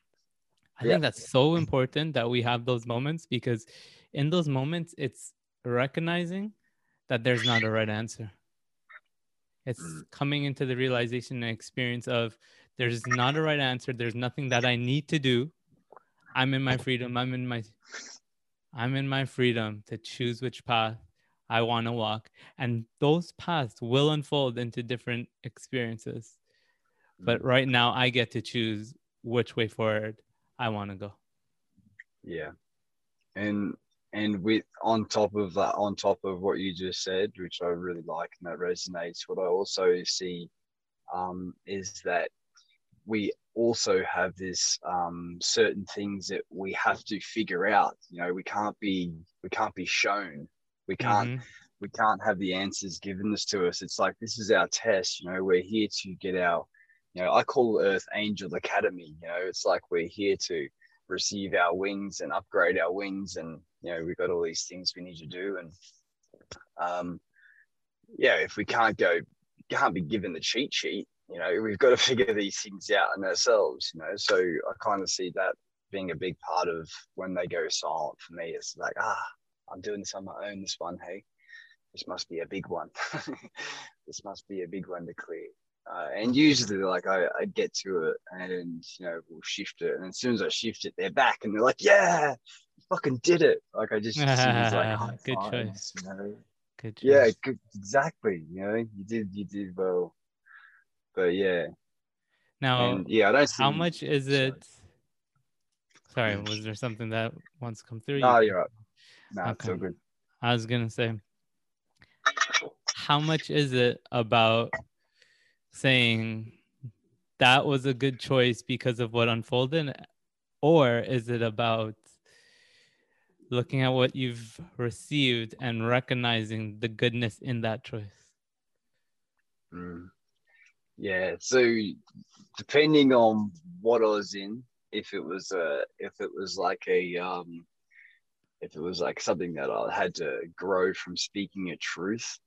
I Yeah. think that's so important that we have those moments because in those moments, it's recognizing that there's not a right answer. It's Mm. coming into the realization and experience of there's not a right answer. There's nothing that I need to do. I'm in my freedom. I'm in my I'm in my freedom to choose which path I want to walk. And those paths will unfold into different experiences. But right now I get to choose which way forward I want to go. Yeah. And and with on top of that, on top of what you just said, which I really like and that resonates, what I also see um, is that we also have this um, certain things that we have to figure out. You know, we can't be we can't be shown. We can't Mhm. we can't have the answers given this to us. It's like this is our test. You know, we're here to get our, you know, I call Earth Angel Academy. You know, it's like we're here to receive our wings and upgrade our wings, and you know, we've got all these things we need to do. And um, yeah, if we can't go, can't be given the cheat sheet. You know, we've got to figure these things out in ourselves. You know, so I kind of see that being a big part of when they go silent for me. It's like, ah, I'm doing this on my own. This one, hey, this must be a big one. this must be a big one to clear. Uh, and usually, like I, I get to it, and you know, we'll shift it, and as soon as I shift it, they're back, and they're like, "Yeah, fucking did it!" Like I just, like, high Good fives, choice. You know? Good. Yeah, good, exactly. You know, you did, you did well. But yeah, Now, and yeah, I don't. how much is it? Sorry, was there something that wants to come through? No, you're right. No, it's all Okay. good. I was gonna say, how much is it about saying that was a good choice because of what unfolded, or is it about looking at what you've received and recognizing the goodness in that choice? Mm. Yeah. So depending on what I was in, if it was a, if it was like a, um, if it was like something that I had to grow from speaking a truth,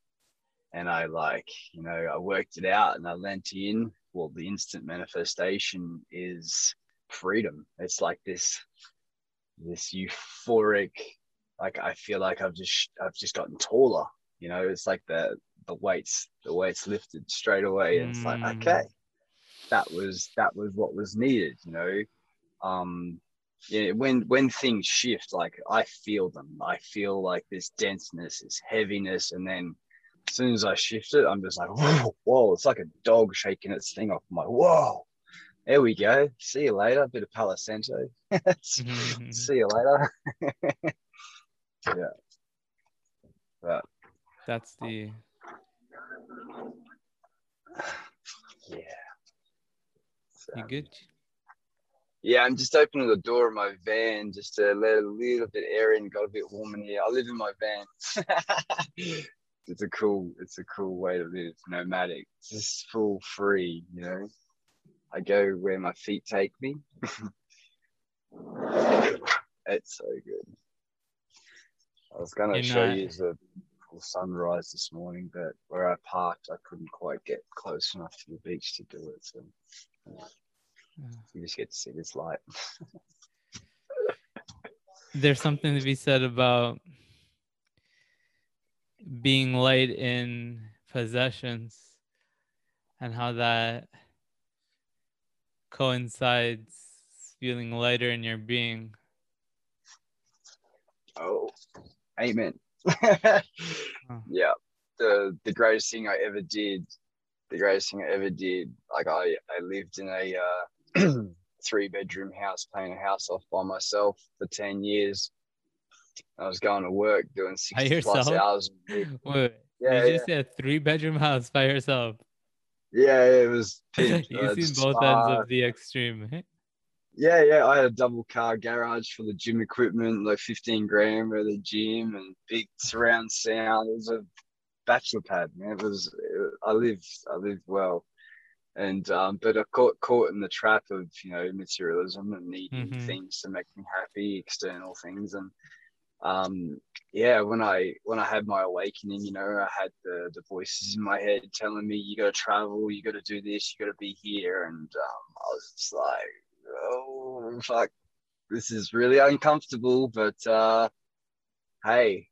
and I like, you know, I worked it out and I lent in. Well, the instant manifestation is freedom. It's like this, this euphoric. Like I feel like I've just, I've just gotten taller. You know, it's like the the weights the weights lifted straight away. And it's like Mm. okay that was that was what was needed you know? Um yeah when when things shift like i feel them. I feel like this denseness this heaviness and then as soon as i shift it i'm just like whoa whoa it's like a dog shaking its thing off. I'm like whoa there we go. See you later. Bit of palo santo. Mhm. see you later. Yeah. But That's the yeah So, you good? Yeah, I'm just opening the door of my van just to let a little bit air in. Got a bit warm in here. I live in my van. it's a cool, it's a cool way to live. Nomadic, it's just full free. You know, I go where my feet take me. it's so good. I was gonna You're show you the beautiful sunrise this morning, but where I parked, I couldn't quite get close enough to the beach to do it. So you just get to see this light. there's something to be said about being light in possessions and how that coincides feeling lighter in your being Oh, amen. Yeah, the the greatest thing I ever did, the greatest thing I ever did. Like I I lived in a uh, three bedroom house, paying a house off by myself for ten years. I was going to work doing sixty plus hours. Wait, Yeah, you yeah, just said a three bedroom house by yourself yeah, it was. you've Uh, seen both ends of the extreme eh? Yeah, yeah. I had a double car garage for the gym equipment, like 15 grand for the gym and big surround sound. It was a bachelor pad, man. It was, it, I lived, I lived well. And, um, but I caught, caught in the trap of, you know, materialism and needing Mhm. things to make me happy, external things. And, um, yeah, when I, when I had my awakening, you know, I had the, the voices in my head telling me, you got to travel, you got to do this, you got to be here. And, um, I was just like, oh fuck. This is really uncomfortable but uh hey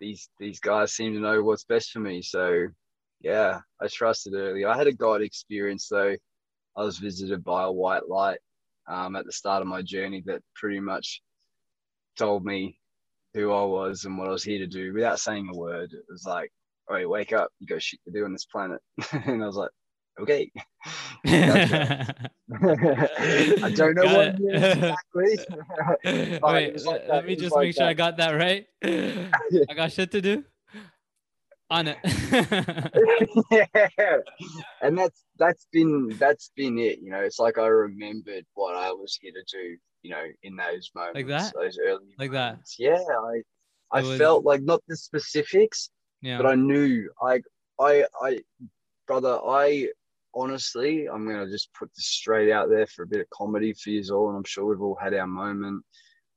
these these guys seem to know what's best for me. So yeah i trusted early. I had a god experience though. I was visited by a white light um, at the start of my journey that pretty much told me who i was and what i was here to do. Without saying a word it was like all right wake up. You got shit to do on this planet. And i was like okay I don't know Got what exactly. Wait, like let- that, me just like make sure I got that right. I got shit to do. On it. yeah. And that's that's been that's been it. You know, it's like I remembered what I was here to do. You know, in those moments, that? those early Like that? Yeah, I I was- felt like not the specifics, yeah. but I knew. I I I brother, I honestly, I'm gonna just put this straight out there for a bit of comedy for you all, and I'm sure we've all had our moment.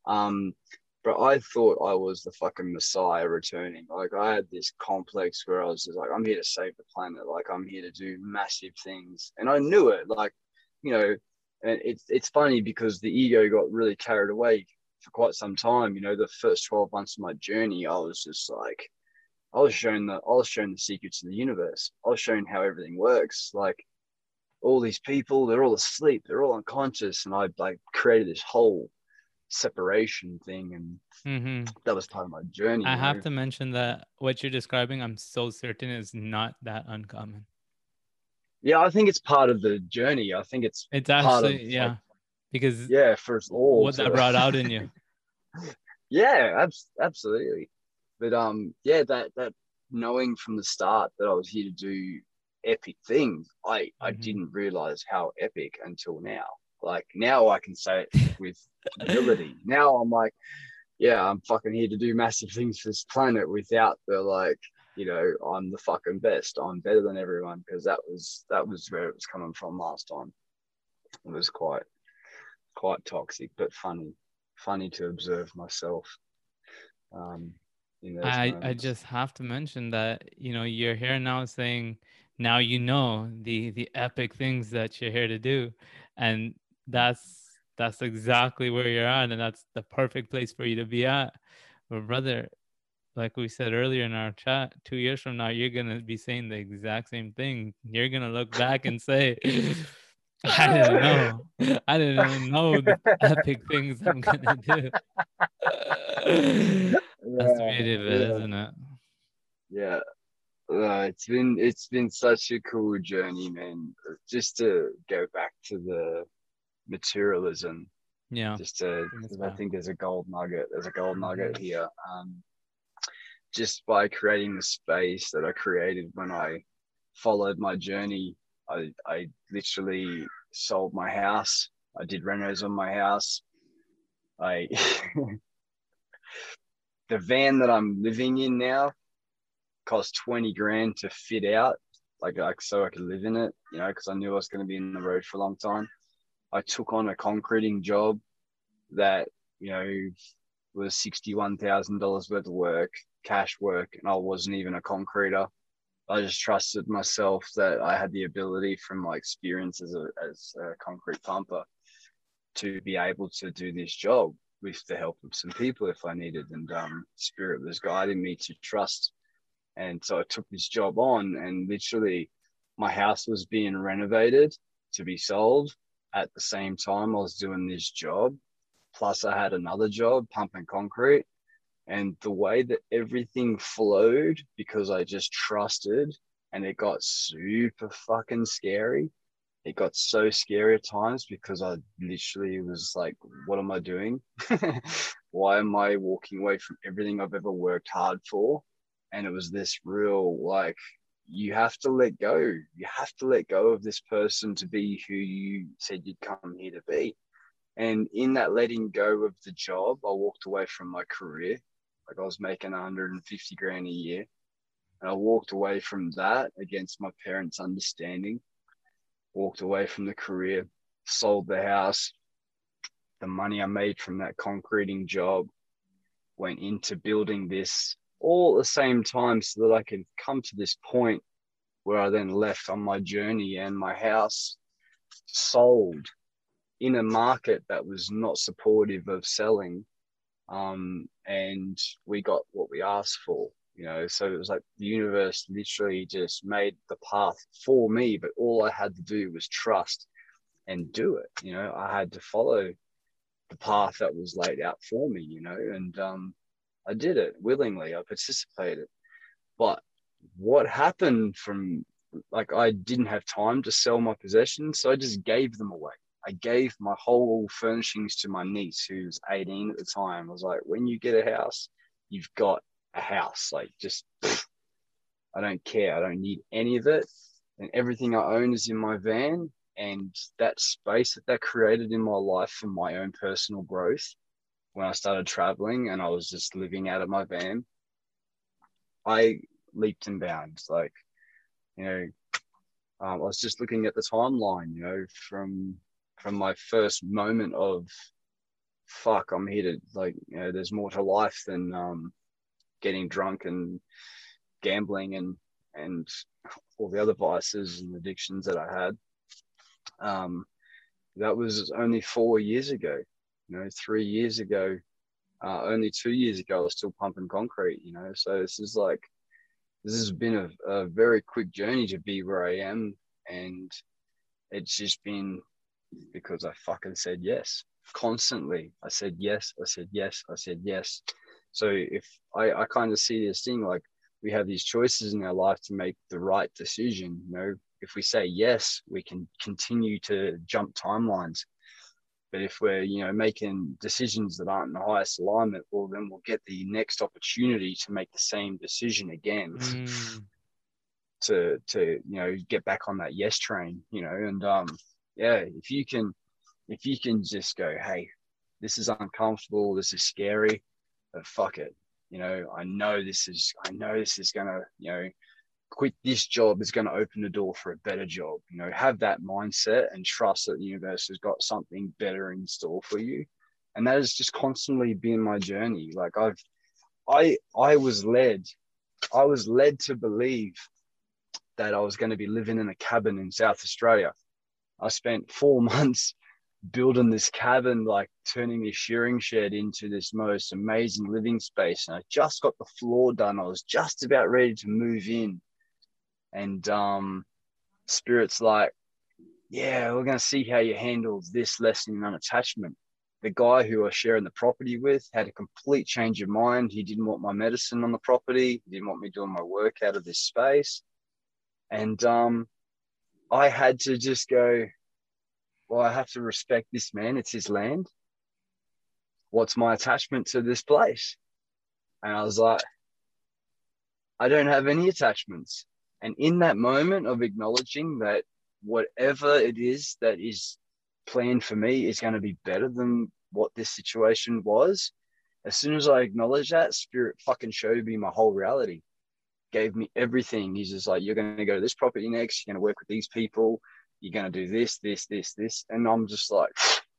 Um, but I thought I was the fucking messiah returning. Like I had this complex where I was just like, I'm here to save the planet. Like I'm here to do massive things, and I knew it. Like, you know, and it's it's funny because the ego got really carried away for quite some time. You know, the first 12 months of my journey, I was just like, I was shown the I was shown the secrets of the universe. I was shown how everything works. Like all these people, they're all asleep, they're all unconscious, and I like created this whole separation thing, and mm-hmm. that was part of my journey. I have know? to mention that what you're describing, I'm so certain is not that uncommon. Yeah, I think it's part of the journey. I think it's It's part of, actually, yeah. because yeah, for all. what that to- brought out in you. yeah, abs- absolutely. But um, yeah, that that knowing from the start that I was here to do epic things, I I Mhm. didn't realize how epic until now. Like now I can say it with ability. Now I'm like, yeah, I'm fucking here to do massive things for this planet without the like, you know, I'm the fucking best. I'm better than everyone because that was that was where it was coming from last time. It was quite quite toxic, but funny, funny to observe myself. Um, I, I just have to mention that you know you're here now saying now you know the the epic things that you're here to do and that's that's exactly where you're at and that's the perfect place for you to be at. But brother like we said earlier in our chat two years from now you're gonna be saying the exact same thing. You're gonna look back and say i didn't know. I didn't even know the epic things i'm gonna do that's the beauty of it, yeah. isn't it? yeah uh, it's been it's been such a cool journey man just to go back to the materialism Yeah. just to i think there's a gold nugget there's a gold nugget Mhm. here um just by creating the space that i created when i followed my journey i i literally sold my house i did renos on my house i the van that i'm living in now cost 20 grand to fit out like, like so i could live in it you know because i knew i was going to be in the road for a long time. I took on a concreting job that you know was $61000 worth of work cash work and i wasn't even a concreter. I just trusted myself that i had the ability from my experience as a, as a concrete pumper to be able to do this job with the help of some people if i needed and um, spirit was guiding me to trust and so I took this job on, and literally, my house was being renovated to be sold. At the same time, I was doing this job. Plus, I had another job pumping concrete. And the way that everything flowed, because I just trusted, and it got super fucking scary. It got so scary at times because I literally was like, what am I doing? Why am I walking away from everything I've ever worked hard for? and it was this real like you have to let go. You have to let go of this person to be who you said you'd come here to be. And in that letting go of the job i walked away from my career. Like i was making 150 grand a year. And i walked away from that against my parents understanding walked away from the career sold the house the money i made from that concreting job went into building this all at the same time so that I could come to this point where I then left on my journey and my house sold in a market that was not supportive of selling. Um, and we got what we asked for, you know. So it was like the universe literally just made the path for me, but all I had to do was trust and do it. You know, I had to follow the path that was laid out for me, you know, and um, I did it willingly. I participated. But what happened from like I didn't have time to sell my possessions, so I just gave them away. I gave my whole furnishings to my niece, who was 18 at the time. I was like, when you get a house, you've got a house. Like, just I don't care. I don't need any of it. And everything I own is in my van. And that space that that created in my life for my own personal growth when I started traveling and I was just living out of my van, I leaped and bounds. Like, you know, um, I was just looking at the timeline, you know, from from my first moment of fuck, I'm here to like, you know, there's more to life than um, getting drunk and gambling and and all the other vices and addictions that I had. Um, that was only four years ago you know, three years ago, uh, only two years ago, I was still pumping concrete, you know. So this is like, this has been a, a very quick journey to be where I am. And it's just been because I fucking said yes constantly. I said yes, I said yes, I said yes. So if I, I kind of see this thing like we have these choices in our life to make the right decision, you know, if we say yes, we can continue to jump timelines. But if we're, you know, making decisions that aren't in the highest alignment, well, then we'll get the next opportunity to make the same decision again. Mm. To to you know get back on that yes train, you know, and um yeah, if you can if you can just go, hey, this is uncomfortable, this is scary, but fuck it. You know, I know this is I know this is gonna, you know, quit this job is going to open the door for a better job. You know, have that mindset and trust that the universe has got something better in store for you. And that has just constantly been my journey. Like I've, I, I was led, I was led to believe that I was going to be living in a cabin in South Australia. I spent four months building this cabin, like turning this shearing shed into this most amazing living space. And I just got the floor done. I was just about ready to move in and um, spirits like, yeah, we're going to see how you handle this lesson in unattachment. The guy who I was sharing the property with had a complete change of mind. He didn't want my medicine on the property. He didn't want me doing my work out of this space. And um, I had to just go, well, I have to respect this man. It's his land. What's my attachment to this place? And I was like, I don't have any attachments. And in that moment of acknowledging that whatever it is that is planned for me is going to be better than what this situation was, as soon as I acknowledge that, spirit fucking showed me my whole reality, gave me everything. He's just like, you're going to go to this property next, you're going to work with these people, you're going to do this, this, this, this. And I'm just like,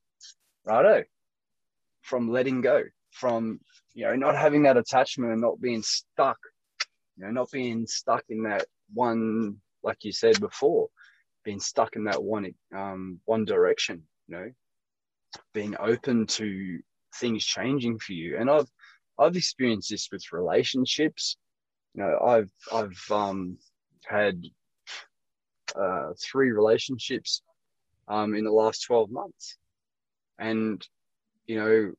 righto, from letting go, from, you know, not having that attachment and not being stuck, you know, not being stuck in that one, like you said before, being stuck in that one um, one direction. You know, being open to things changing for you. And I've I've experienced this with relationships. You know, I've I've um, had uh, three relationships um, in the last twelve months, and you know,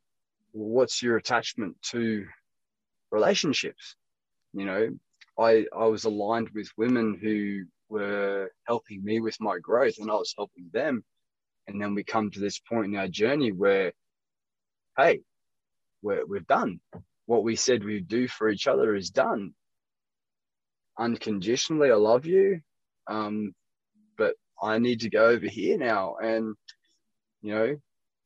what's your attachment to relationships? You know, I I was aligned with women who were helping me with my growth and I was helping them. And then we come to this point in our journey where, hey, we're, we're done. What we said we'd do for each other is done. Unconditionally, I love you. Um, but I need to go over here now. And, you know,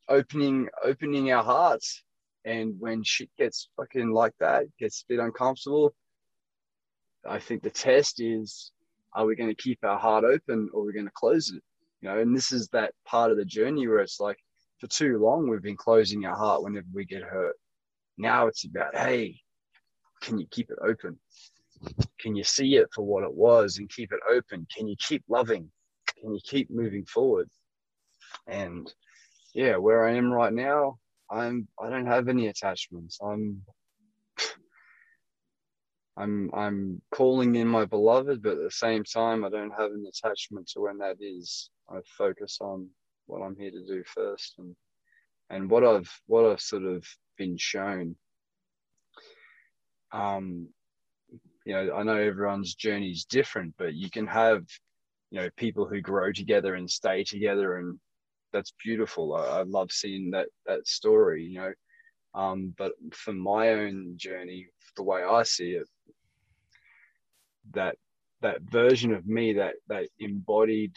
opening opening our hearts. And when shit gets fucking like that, gets a bit uncomfortable, I think the test is are we going to keep our heart open or are we going to close it? You know, and this is that part of the journey where it's like for too long we've been closing our heart whenever we get hurt. Now it's about, hey, can you keep it open? Can you see it for what it was and keep it open? Can you keep loving? Can you keep moving forward? And yeah, where I am right now, I'm I don't have any attachments. I'm I'm I'm calling in my beloved, but at the same time, I don't have an attachment to when that is. I focus on what I'm here to do first, and and what I've what I've sort of been shown. Um, you know, I know everyone's journey is different, but you can have, you know, people who grow together and stay together, and that's beautiful. I, I love seeing that that story. You know, um, but for my own journey, the way I see it, that that version of me, that that embodied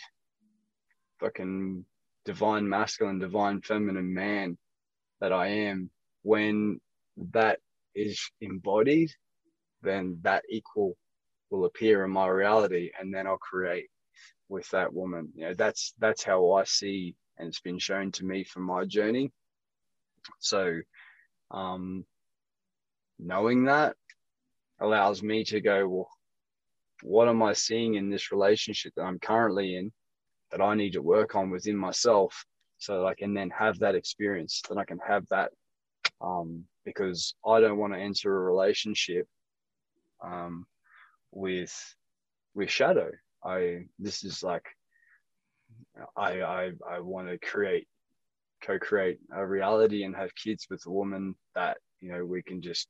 fucking divine masculine, divine feminine man that I am, when that is embodied, then that equal will appear in my reality, and then I'll create with that woman. You know, that's that's how I see, and it's been shown to me from my journey. So, um, knowing that allows me to go, well, what am I seeing in this relationship that I'm currently in that I need to work on within myself so that I can then have that experience, that I can have that um, because I don't want to enter a relationship um, with with shadow. I this is like I I I want to create co-create a reality and have kids with a woman that you know we can just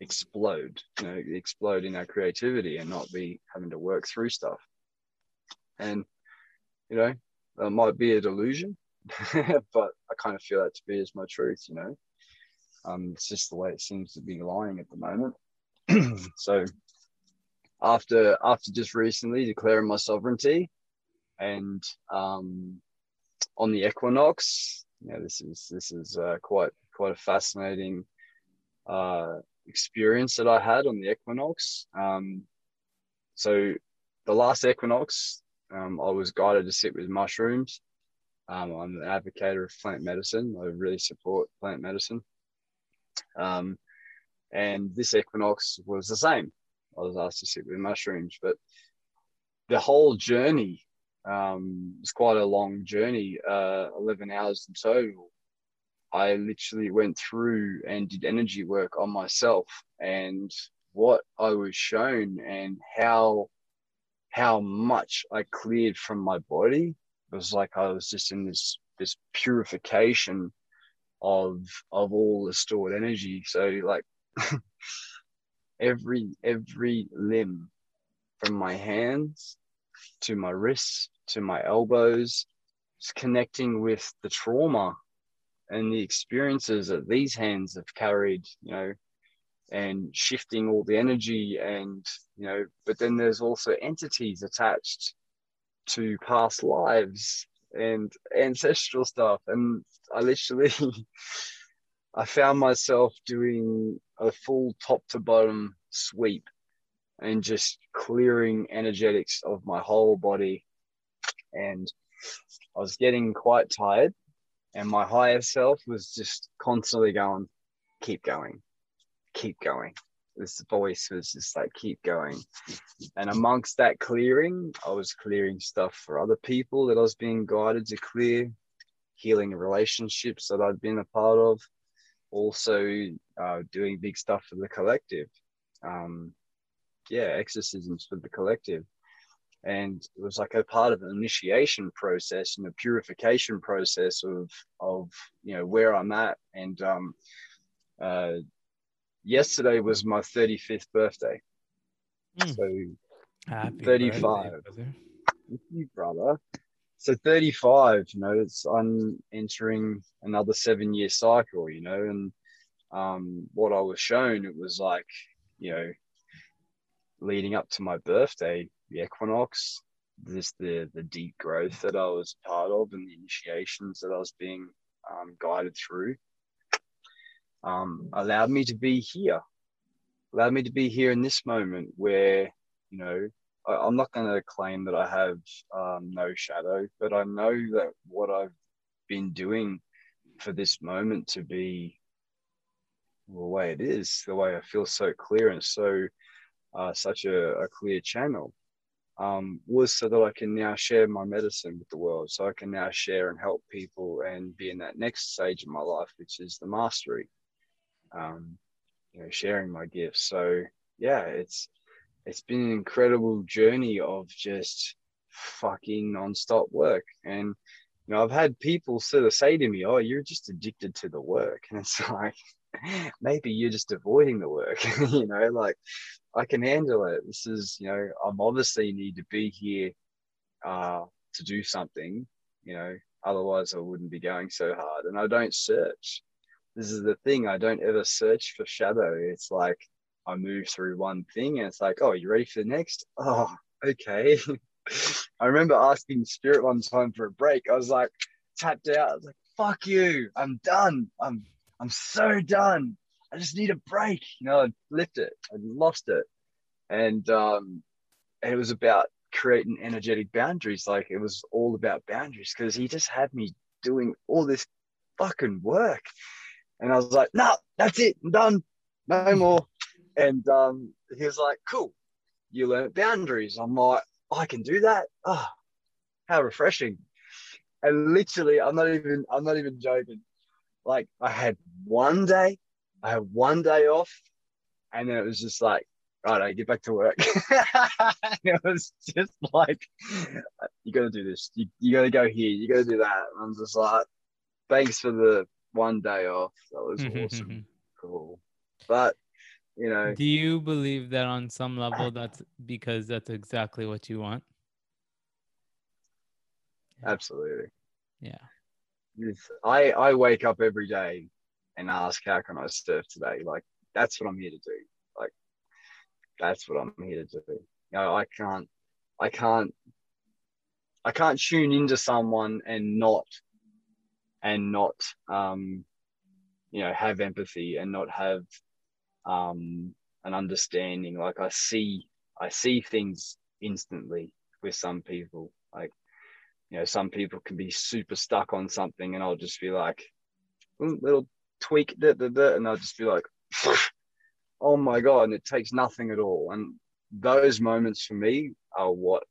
explode, you know, explode in our creativity and not be having to work through stuff. And, you know, it might be a delusion, but I kind of feel that to be as my truth, you know. Um, it's just the way it seems to be lying at the moment. so after after just recently declaring my sovereignty and um, on the equinox, yeah, this is this is uh, quite quite a fascinating uh, experience that I had on the equinox. Um, so the last equinox, um, I was guided to sit with mushrooms. Um, I'm an advocate of plant medicine. I really support plant medicine. Um, and this equinox was the same. I was asked to sit with mushrooms, but the whole journey um, was quite a long journey, uh, 11 hours in total. I literally went through and did energy work on myself and what I was shown and how how much I cleared from my body it was like I was just in this this purification of of all the stored energy. So like every every limb from my hands to my wrists to my elbows, just connecting with the trauma and the experiences that these hands have carried, you know, and shifting all the energy and you know, but then there's also entities attached to past lives and ancestral stuff. And I literally, I found myself doing a full top to bottom sweep and just clearing energetics of my whole body. And I was getting quite tired, and my higher self was just constantly going, keep going, keep going, this voice was just like keep going and amongst that clearing i was clearing stuff for other people that i was being guided to clear healing relationships that i'd been a part of also uh, doing big stuff for the collective um, yeah exorcisms for the collective and it was like a part of an initiation process and a purification process of of you know where i'm at and um, uh, yesterday was my 35th birthday. Mm. So Happy 35. Birthday, you, brother. So 35, you know, it's I'm entering another seven year cycle, you know, and um, what I was shown, it was like, you know, leading up to my birthday, the equinox, this the the deep growth that I was part of and the initiations that I was being um, guided through um, allowed me to be here, allowed me to be here in this moment where, you know, I, am not going to claim that I have um, no shadow, but I know that what I've been doing for this moment to be the way it is, the way I feel so clear and so uh, such a, a, clear channel, um, was so that I can now share my medicine with the world. So I can now share and help people and be in that next stage of my life, which is the mastery um, you know, sharing my gifts. So yeah, it's it's been an incredible journey of just fucking nonstop work. And you know, I've had people sort of say to me, "Oh, you're just addicted to the work," and it's like maybe you're just avoiding the work. you know, like I can handle it. This is, you know, I'm obviously need to be here uh, to do something. You know, otherwise I wouldn't be going so hard. And I don't search this is the thing. I don't ever search for shadow. It's like I move through one thing and it's like, oh, you ready for the next? Oh, okay. I remember asking Spirit one time for a break. I was like tapped out. I was like, fuck you. I'm done. I'm I'm so done. I just need a break. You know, I left it. I lost it. And um it was about creating energetic boundaries. Like it was all about boundaries because he just had me doing all this fucking work. And I was like, no, that's it, I'm done, no more. And um, he was like, cool, you learned boundaries. I'm like, I can do that. Oh, how refreshing. And literally, I'm not even, I'm not even joking. Like I had one day, I had one day off, and then it was just like, right, I get back to work. it was just like, you got to do this. You, you got to go here. You got to do that. And I'm just like, thanks for the one day off. That was mm-hmm, awesome. Mm-hmm. cool. But you know Do you believe that on some level that's because that's exactly what you want? Absolutely. Yeah. I I wake up every day and ask, how can I serve today? Like that's what I'm here to do. Like that's what I'm here to do. You know, I can't, I can't, I can't tune into someone and not, and not, um, you know, have empathy and not have, um, an understanding. Like I see, I see things instantly with some people. Like, you know, some people can be super stuck on something, and I'll just be like, little tweak, da, da, da, and I'll just be like, oh my god, and it takes nothing at all. And those moments for me are what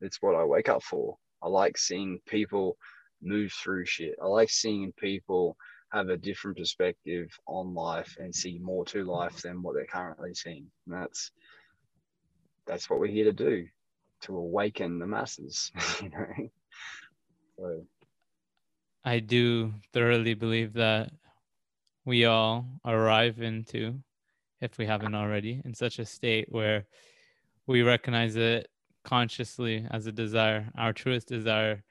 it's what I wake up for. I like seeing people move through shit. I like seeing people have a different perspective on life and see more to life than what they're currently seeing. And that's that's what we're here to do, to awaken the masses, you know. So I do thoroughly believe that we all arrive into if we haven't already, in such a state where we recognize it consciously as a desire, our truest desire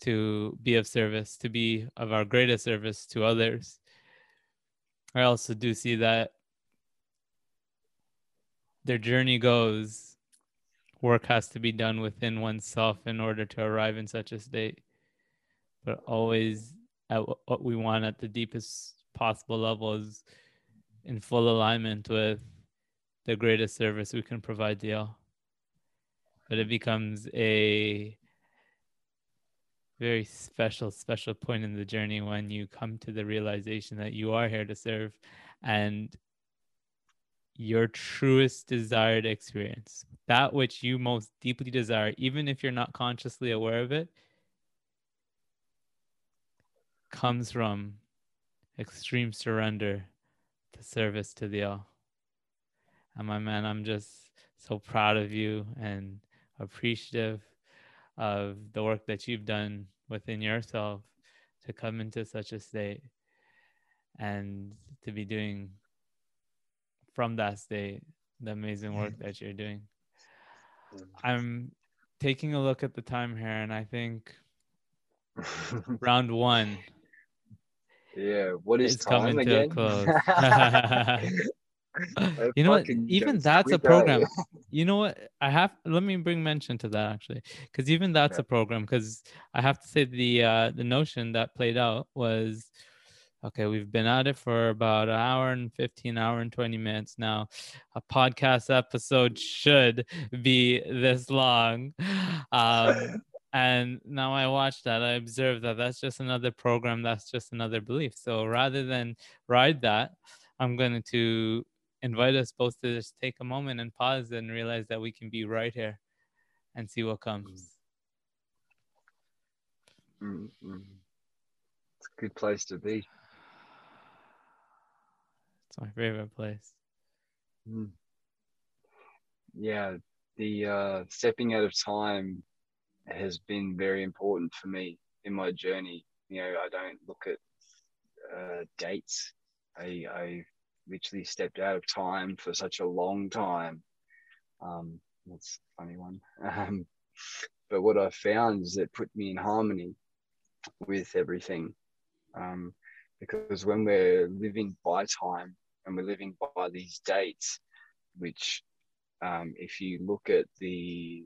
to be of service, to be of our greatest service to others. I also do see that their journey goes, work has to be done within oneself in order to arrive in such a state, but always at what we want at the deepest possible level is in full alignment with the greatest service we can provide to y'all. But it becomes a very special, special point in the journey when you come to the realization that you are here to serve and your truest desired experience, that which you most deeply desire, even if you're not consciously aware of it, comes from extreme surrender to service to the all. And my man, I'm just so proud of you and appreciative of the work that you've done within yourself to come into such a state and to be doing from that state the amazing work that you're doing. I'm taking a look at the time here and I think round one yeah, what is it's coming again? to a close. you know what? Even that's a program. You know what? I have. Let me bring mention to that actually, because even that's Yeah. a program. Because I have to say the uh, the notion that played out was, okay, we've been at it for about an hour and fifteen, hour and twenty minutes now. A podcast episode should be this long. Um, and now I watch that, I observe that that's just another program, that's just another belief. So rather than ride that, I'm going to invite us both to just take a moment and pause and realize that we can be right here and see what comes. Mm, mm. It's a good place to be. It's my favorite place. Mm. Yeah, the uh, stepping out of time has been very important for me in my journey. You know, I don't look at uh, dates. I, I literally stepped out of time for such a long time. Um, that's a funny one. Um, but what I found is it put me in harmony with everything. Um, because when we're living by time and we're living by these dates, which um, if you look at the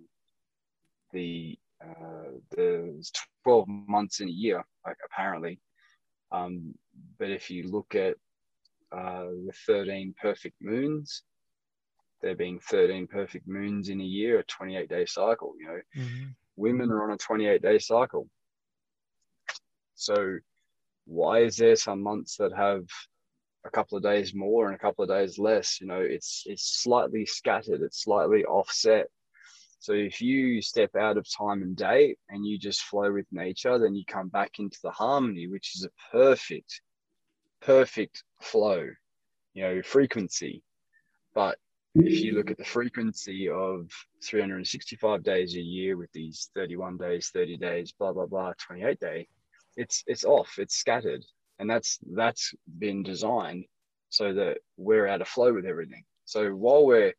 the uh, there's 12 months in a year, like apparently. Um, but if you look at uh, the 13 perfect moons, there being 13 perfect moons in a year, a 28 day cycle, you know, Mm-hmm. women are on a 28 day cycle. So, why is there some months that have a couple of days more and a couple of days less? You know, it's it's slightly scattered, it's slightly offset. So if you step out of time and date and you just flow with nature, then you come back into the harmony, which is a perfect, perfect flow, you know, frequency. But if you look at the frequency of 365 days a year with these 31 days, 30 days, blah blah blah, 28 day, it's it's off, it's scattered, and that's that's been designed so that we're out of flow with everything. So while we're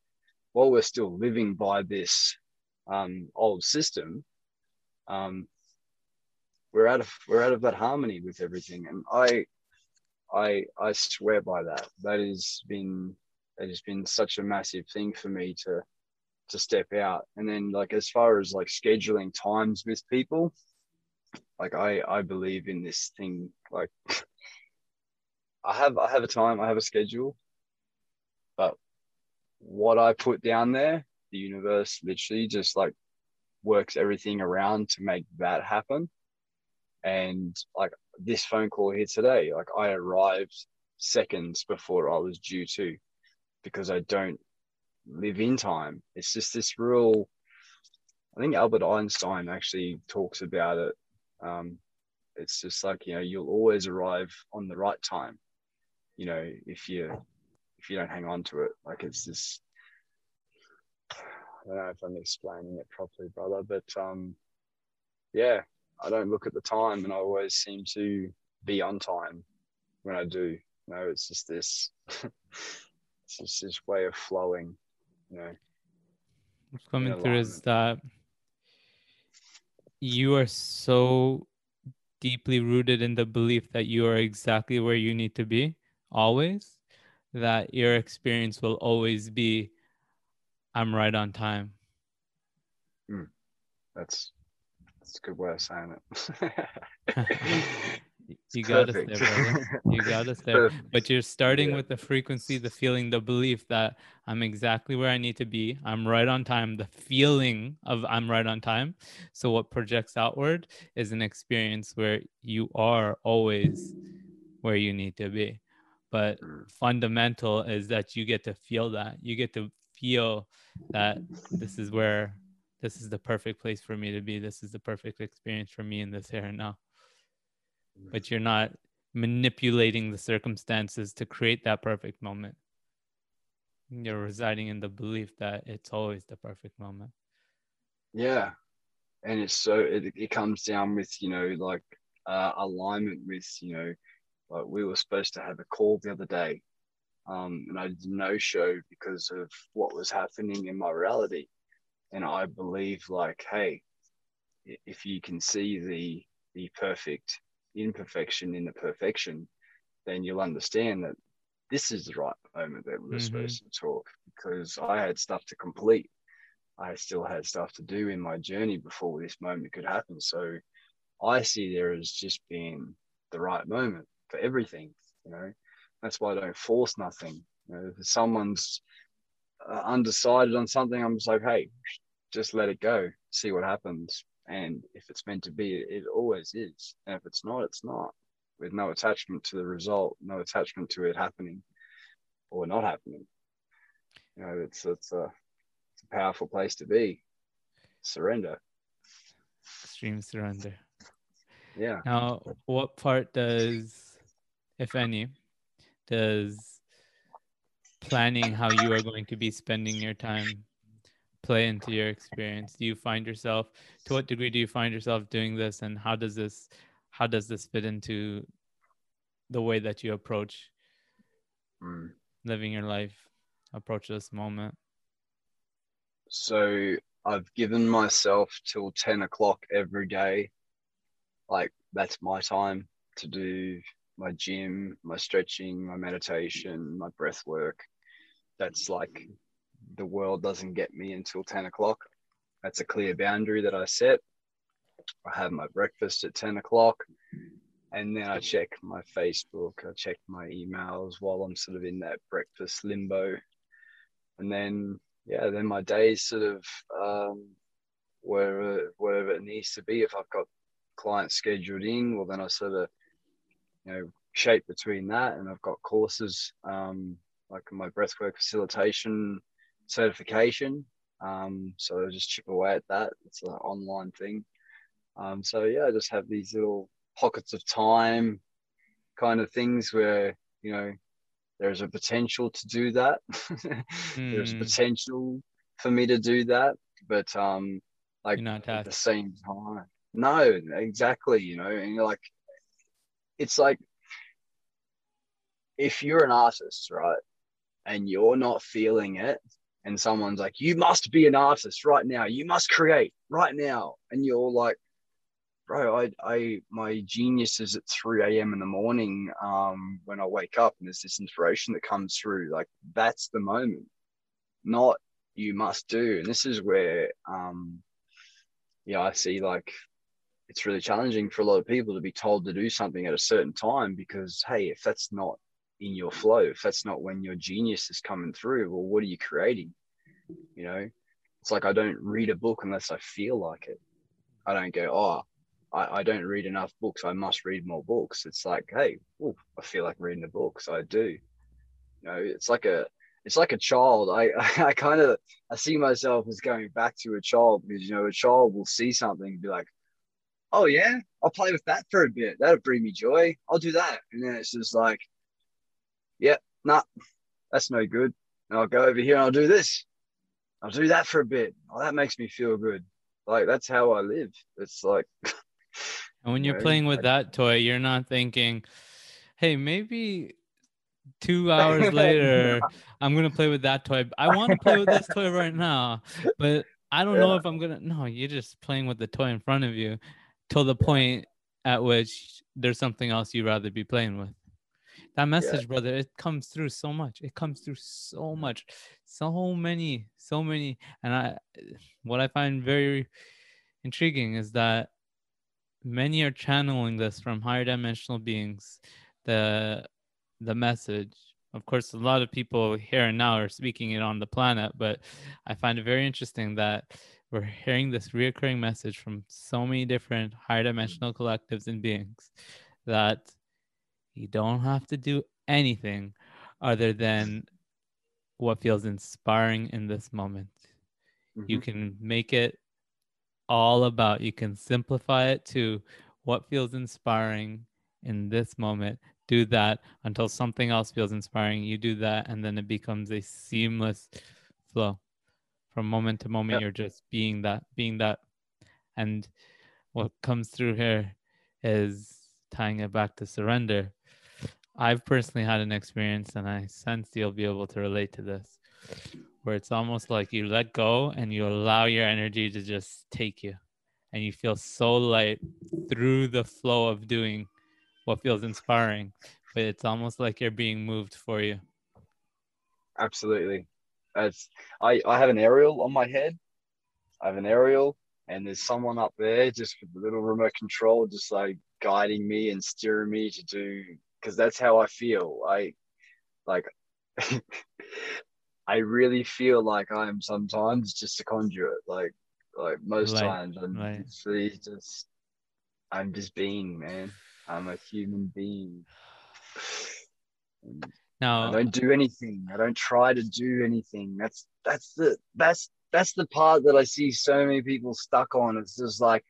while we're still living by this um, old system, um, we're out of we're out of that harmony with everything. And i i i swear by that. That has been that has been such a massive thing for me to to step out. And then like as far as like scheduling times with people like i i believe in this thing like i have i have a time i have a schedule but what i put down there the universe literally just like works everything around to make that happen. And like this phone call here today like i arrived seconds before i was due to because i don't live in time. It's just this real i think albert einstein actually talks about it um, it's just like you know you'll always arrive on the right time you know if you if you don't hang on to it like it's just i don't know if i'm explaining it properly brother but um yeah I don't look at the time and I always seem to be on time when I do. You know, it's just this it's just this way of flowing, you know. What's coming through is that you are so deeply rooted in the belief that you are exactly where you need to be always that your experience will always be i'm right on time mm, that's that's a good way of saying it. you got us there, brother. You got us there. But you're starting yeah. with the frequency, the feeling, the belief that I'm exactly where I need to be. I'm right on time. The feeling of I'm right on time. So what projects outward is an experience where you are always where you need to be. But mm. fundamental is that you get to feel that. You get to feel that this is where this is the perfect place for me to be. This is the perfect experience for me in this here and now. But you're not manipulating the circumstances to create that perfect moment. You're residing in the belief that it's always the perfect moment. Yeah. And it's so, it, it comes down with, you know, like uh, alignment with, you know, like we were supposed to have a call the other day um, and I did no show because of what was happening in my reality and I believe like, hey, if you can see the the perfect imperfection in the perfection, then you'll understand that this is the right moment that we're mm-hmm. supposed to talk because I had stuff to complete. I still had stuff to do in my journey before this moment could happen. So I see there as just being the right moment for everything, you know. That's why I don't force nothing. You know, if someone's uh, undecided on something, I'm just like, hey, just let it go, see what happens. And if it's meant to be, it always is. And if it's not, it's not. With no attachment to the result, no attachment to it happening or not happening. You know, it's it's a it's a powerful place to be. Surrender. Extreme surrender. Yeah. Now, what part does, if any, does planning how you are going to be spending your time play into your experience do you find yourself to what degree do you find yourself doing this and how does this how does this fit into the way that you approach mm. living your life approach this moment so i've given myself till 10 o'clock every day like that's my time to do my gym, my stretching, my meditation, my breath work. That's like the world doesn't get me until 10 o'clock. That's a clear boundary that I set. I have my breakfast at 10 o'clock and then I check my Facebook, I check my emails while I'm sort of in that breakfast limbo. And then, yeah, then my days sort of um, wherever, wherever it needs to be. If I've got clients scheduled in, well, then I sort of you know shape between that and I've got courses um, like my breathwork facilitation certification. Um, so I just chip away at that. It's an online thing. Um, so yeah, I just have these little pockets of time kind of things where, you know, there's a potential to do that. there's mm. potential for me to do that. But um like at the same time. No, exactly, you know, and you're like it's like if you're an artist, right, and you're not feeling it, and someone's like, you must be an artist right now, you must create right now, and you're like, bro, I, I, my genius is at 3 a.m. in the morning um, when I wake up and there's this inspiration that comes through. Like that's the moment, not you must do. And this is where, um, yeah, I see like it's really challenging for a lot of people to be told to do something at a certain time because, hey, if that's not in your flow, if that's not when your genius is coming through, well, what are you creating? You know, it's like I don't read a book unless I feel like it. I don't go, oh, I, I don't read enough books. I must read more books. It's like, hey, ooh, I feel like reading a book, so I do. You know, it's like a it's like a child. I I kind of I see myself as going back to a child because you know a child will see something and be like, oh yeah, I'll play with that for a bit. That'll bring me joy. I'll do that, and then it's just like, yeah, nah, that's no good. And I'll go over here and I'll do this. I'll do that for a bit. Oh, that makes me feel good. Like that's how I live. It's like And when you're playing with that toy, you're not thinking, hey, maybe two hours later, I'm gonna play with that toy. I want to play with this toy right now, but I don't yeah. know if I'm gonna. No, you're just playing with the toy in front of you till the point at which there's something else you'd rather be playing with. That message, yeah. brother, it comes through so much. It comes through so much, so many, so many. And I, what I find very intriguing is that many are channeling this from higher dimensional beings the the message of course a lot of people here and now are speaking it on the planet but i find it very interesting that we're hearing this reoccurring message from so many different higher dimensional collectives and beings that you don't have to do anything other than what feels inspiring in this moment mm-hmm. you can make it all about. You can simplify it to what feels inspiring in this moment. Do that until something else feels inspiring. You do that, and then it becomes a seamless flow. From moment to moment, yep. you're just being that, being that. And what comes through here is tying it back to surrender. I've personally had an experience, and I sense you'll be able to relate to this where it's almost like you let go and you allow your energy to just take you. And you feel so light through the flow of doing what feels inspiring but it's almost like you're being moved for you. Absolutely. As i i have an aerial on my head. I have an aerial and there's someone up there just with the little remote control just like guiding me and steering me to do because that's how i feel i like I really feel like I'm sometimes just a conduit. Like like most right. times I'm right. just, just I'm just being, man. I'm a human being. No, I don't do anything. I don't try to do anything. That's that's the that's that's the part that I see so many people stuck on. It's just like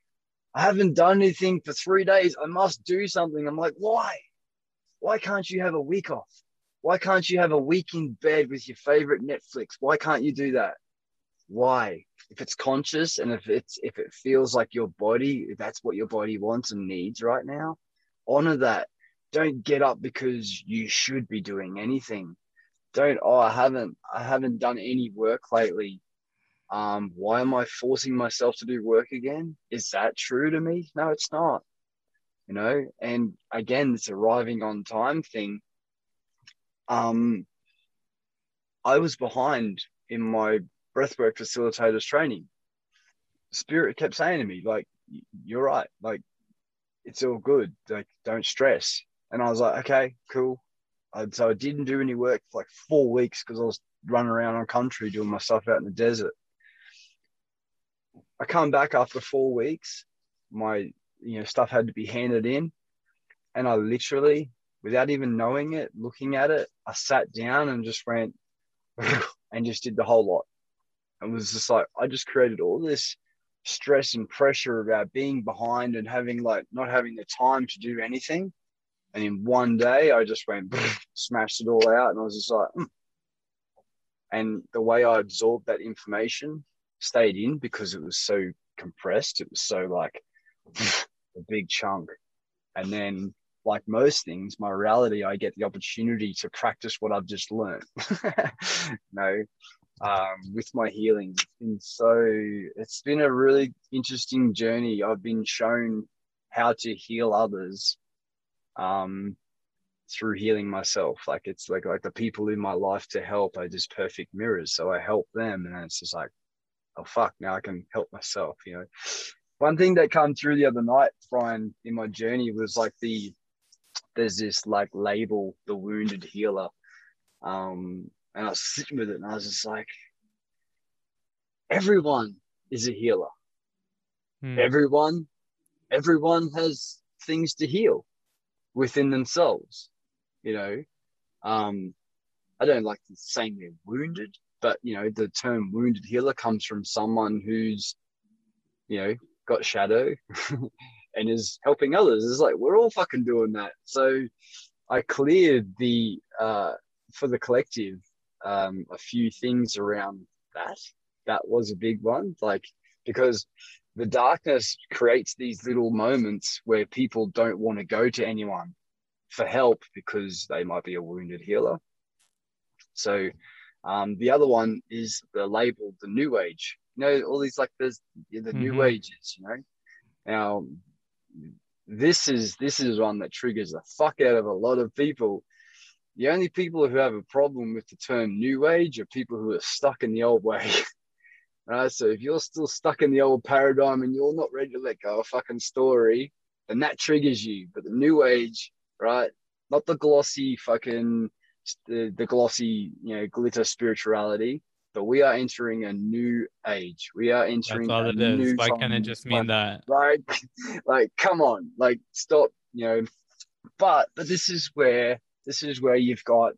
I haven't done anything for three days. I must do something. I'm like, why? Why can't you have a week off? Why can't you have a week in bed with your favorite Netflix? Why can't you do that? Why? If it's conscious and if it's if it feels like your body, if that's what your body wants and needs right now, honor that. Don't get up because you should be doing anything. Don't, oh, I haven't, I haven't done any work lately. Um, why am I forcing myself to do work again? Is that true to me? No, it's not. You know, and again, this arriving on time thing um, I was behind in my breathwork facilitators training. Spirit kept saying to me, like, you're right. Like, it's all good. Like, don't stress. And I was like, okay, cool. And so I didn't do any work for like four weeks because I was running around on country doing my stuff out in the desert. I come back after four weeks. My, you know, stuff had to be handed in. And I literally without even knowing it, looking at it, I sat down and just went and just did the whole lot. And was just like, I just created all this stress and pressure about being behind and having like not having the time to do anything. And in one day, I just went, smashed it all out. And I was just like, mm. and the way I absorbed that information stayed in because it was so compressed. It was so like a big chunk. And then like most things, my reality, I get the opportunity to practice what I've just learned. you know, um, with my healing. It's been so, it's been a really interesting journey. I've been shown how to heal others um, through healing myself. Like it's like like the people in my life to help are just perfect mirrors. So I help them, and it's just like, oh fuck, now I can help myself. You know, one thing that came through the other night, Brian, in my journey was like the there's this like label, the wounded healer. Um, and I was sitting with it and I was just like, everyone is a healer. Hmm. Everyone, everyone has things to heal within themselves. You know, um, I don't like to say they're wounded, but you know, the term wounded healer comes from someone who's, you know, got shadow and is helping others. It's like we're all fucking doing that. So I cleared the uh, for the collective um, a few things around that. That was a big one, like because the darkness creates these little moments where people don't want to go to anyone for help because they might be a wounded healer. So um, the other one is the label the new age. You know, all these like there's the mm-hmm. new ages, you know. Now this is this is one that triggers the fuck out of a lot of people. The only people who have a problem with the term new age are people who are stuck in the old way. right? So if you're still stuck in the old paradigm and you're not ready to let go of fucking story, then that triggers you. But the new age, right? Not the glossy fucking the, the glossy, you know, glitter spirituality, but we are entering a new age. We are entering. That's all it is. Why can't it just mean that? Like, like, come on, like, stop. You know, but but this is where this is where you've got,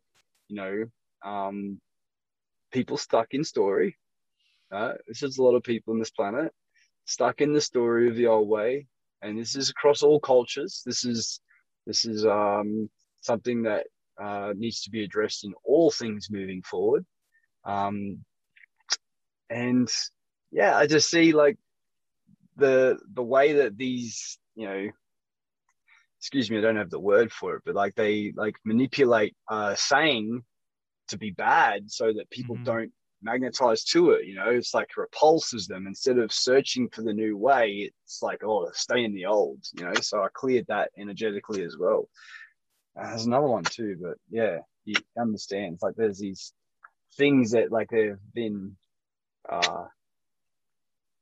you know, um, people stuck in story. Uh, this is a lot of people on this planet stuck in the story of the old way, and this is across all cultures. This is this is um, something that uh, needs to be addressed in all things moving forward. Um, and yeah, I just see like the the way that these, you know, excuse me, I don't have the word for it, but like they like manipulate uh, saying to be bad so that people mm-hmm. don't magnetize to it. You know, it's like repulses them instead of searching for the new way. It's like, oh, stay in the old. You know, so I cleared that energetically as well. Uh, there's another one too, but yeah, you understand. It's like there's these things that like have been uh,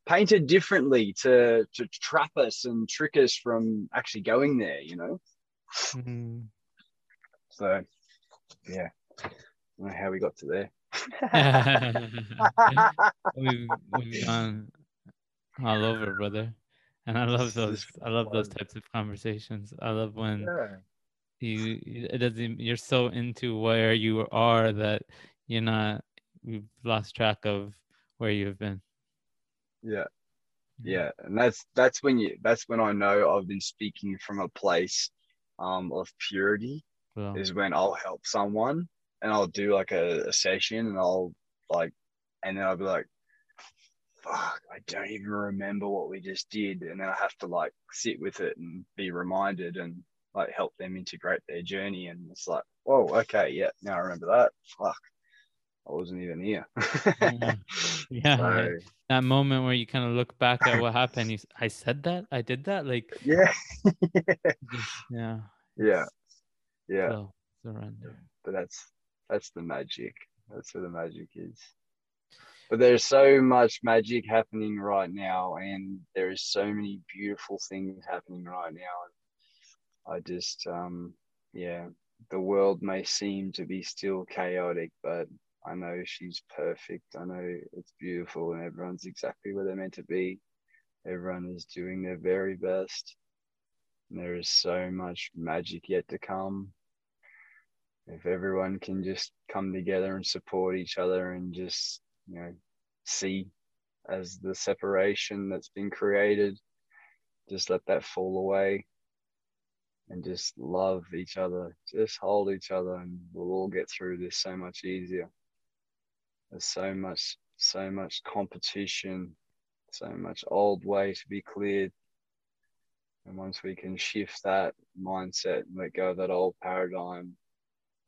painted differently to to trap us and trick us from actually going there. You know. Mm-hmm. So, yeah, I don't know how we got to there. we've, we've gone all over, brother. And I love those. I love those types of conversations. I love when yeah. you it doesn't. You're so into where you are that you're not. You've lost track of where you've been. Yeah, yeah, and that's that's when you. That's when I know I've been speaking from a place um, of purity. Well, is when I'll help someone and I'll do like a, a session and I'll like, and then I'll be like, fuck, I don't even remember what we just did. And then I have to like sit with it and be reminded and like help them integrate their journey. And it's like, whoa, okay, yeah, now I remember that. Fuck, I wasn't even here. yeah, yeah so, that moment where you kind of look back at what happened. You, I said that, I did that, like yeah, yeah, yeah, yeah. So, surrender. But that's that's the magic. That's where the magic is. But there's so much magic happening right now, and there is so many beautiful things happening right now. I just, um, yeah, the world may seem to be still chaotic, but I know she's perfect. I know it's beautiful, and everyone's exactly where they're meant to be. Everyone is doing their very best. And there is so much magic yet to come if everyone can just come together and support each other and just you know see as the separation that's been created just let that fall away and just love each other just hold each other and we'll all get through this so much easier there's so much so much competition so much old way to be cleared and once we can shift that mindset and let go of that old paradigm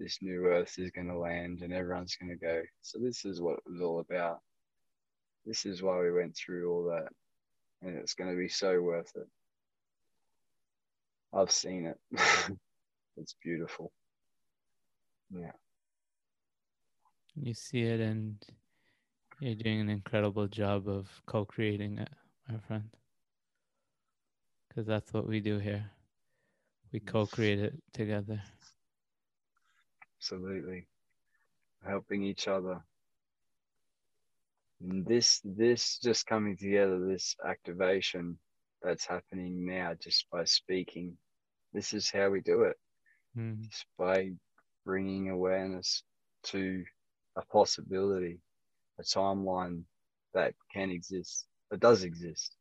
this new earth is going to land and everyone's going to go. So this is what it was all about. This is why we went through all that, and it's going to be so worth it. I've seen it. it's beautiful. Yeah. You see it, and you're doing an incredible job of co creating it, my friend. Because that's what we do here. We co create it together. Absolutely. Helping each other. And this this just coming together, this activation that's happening now just by speaking. This is how we do it. Mm. Just by bringing awareness to a possibility, a timeline that can exist, that does exist.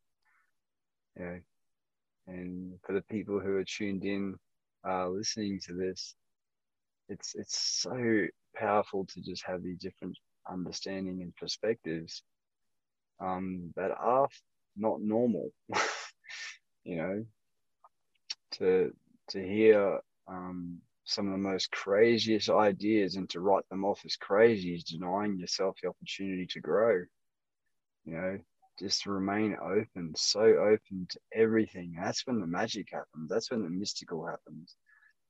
And for the people who are tuned in, uh, listening to this, it's it's so powerful to just have these different understanding and perspectives um, that are not normal. you know, to to hear um, some of the most craziest ideas and to write them off as crazy is denying yourself the opportunity to grow. You know, just remain open, so open to everything. That's when the magic happens. That's when the mystical happens.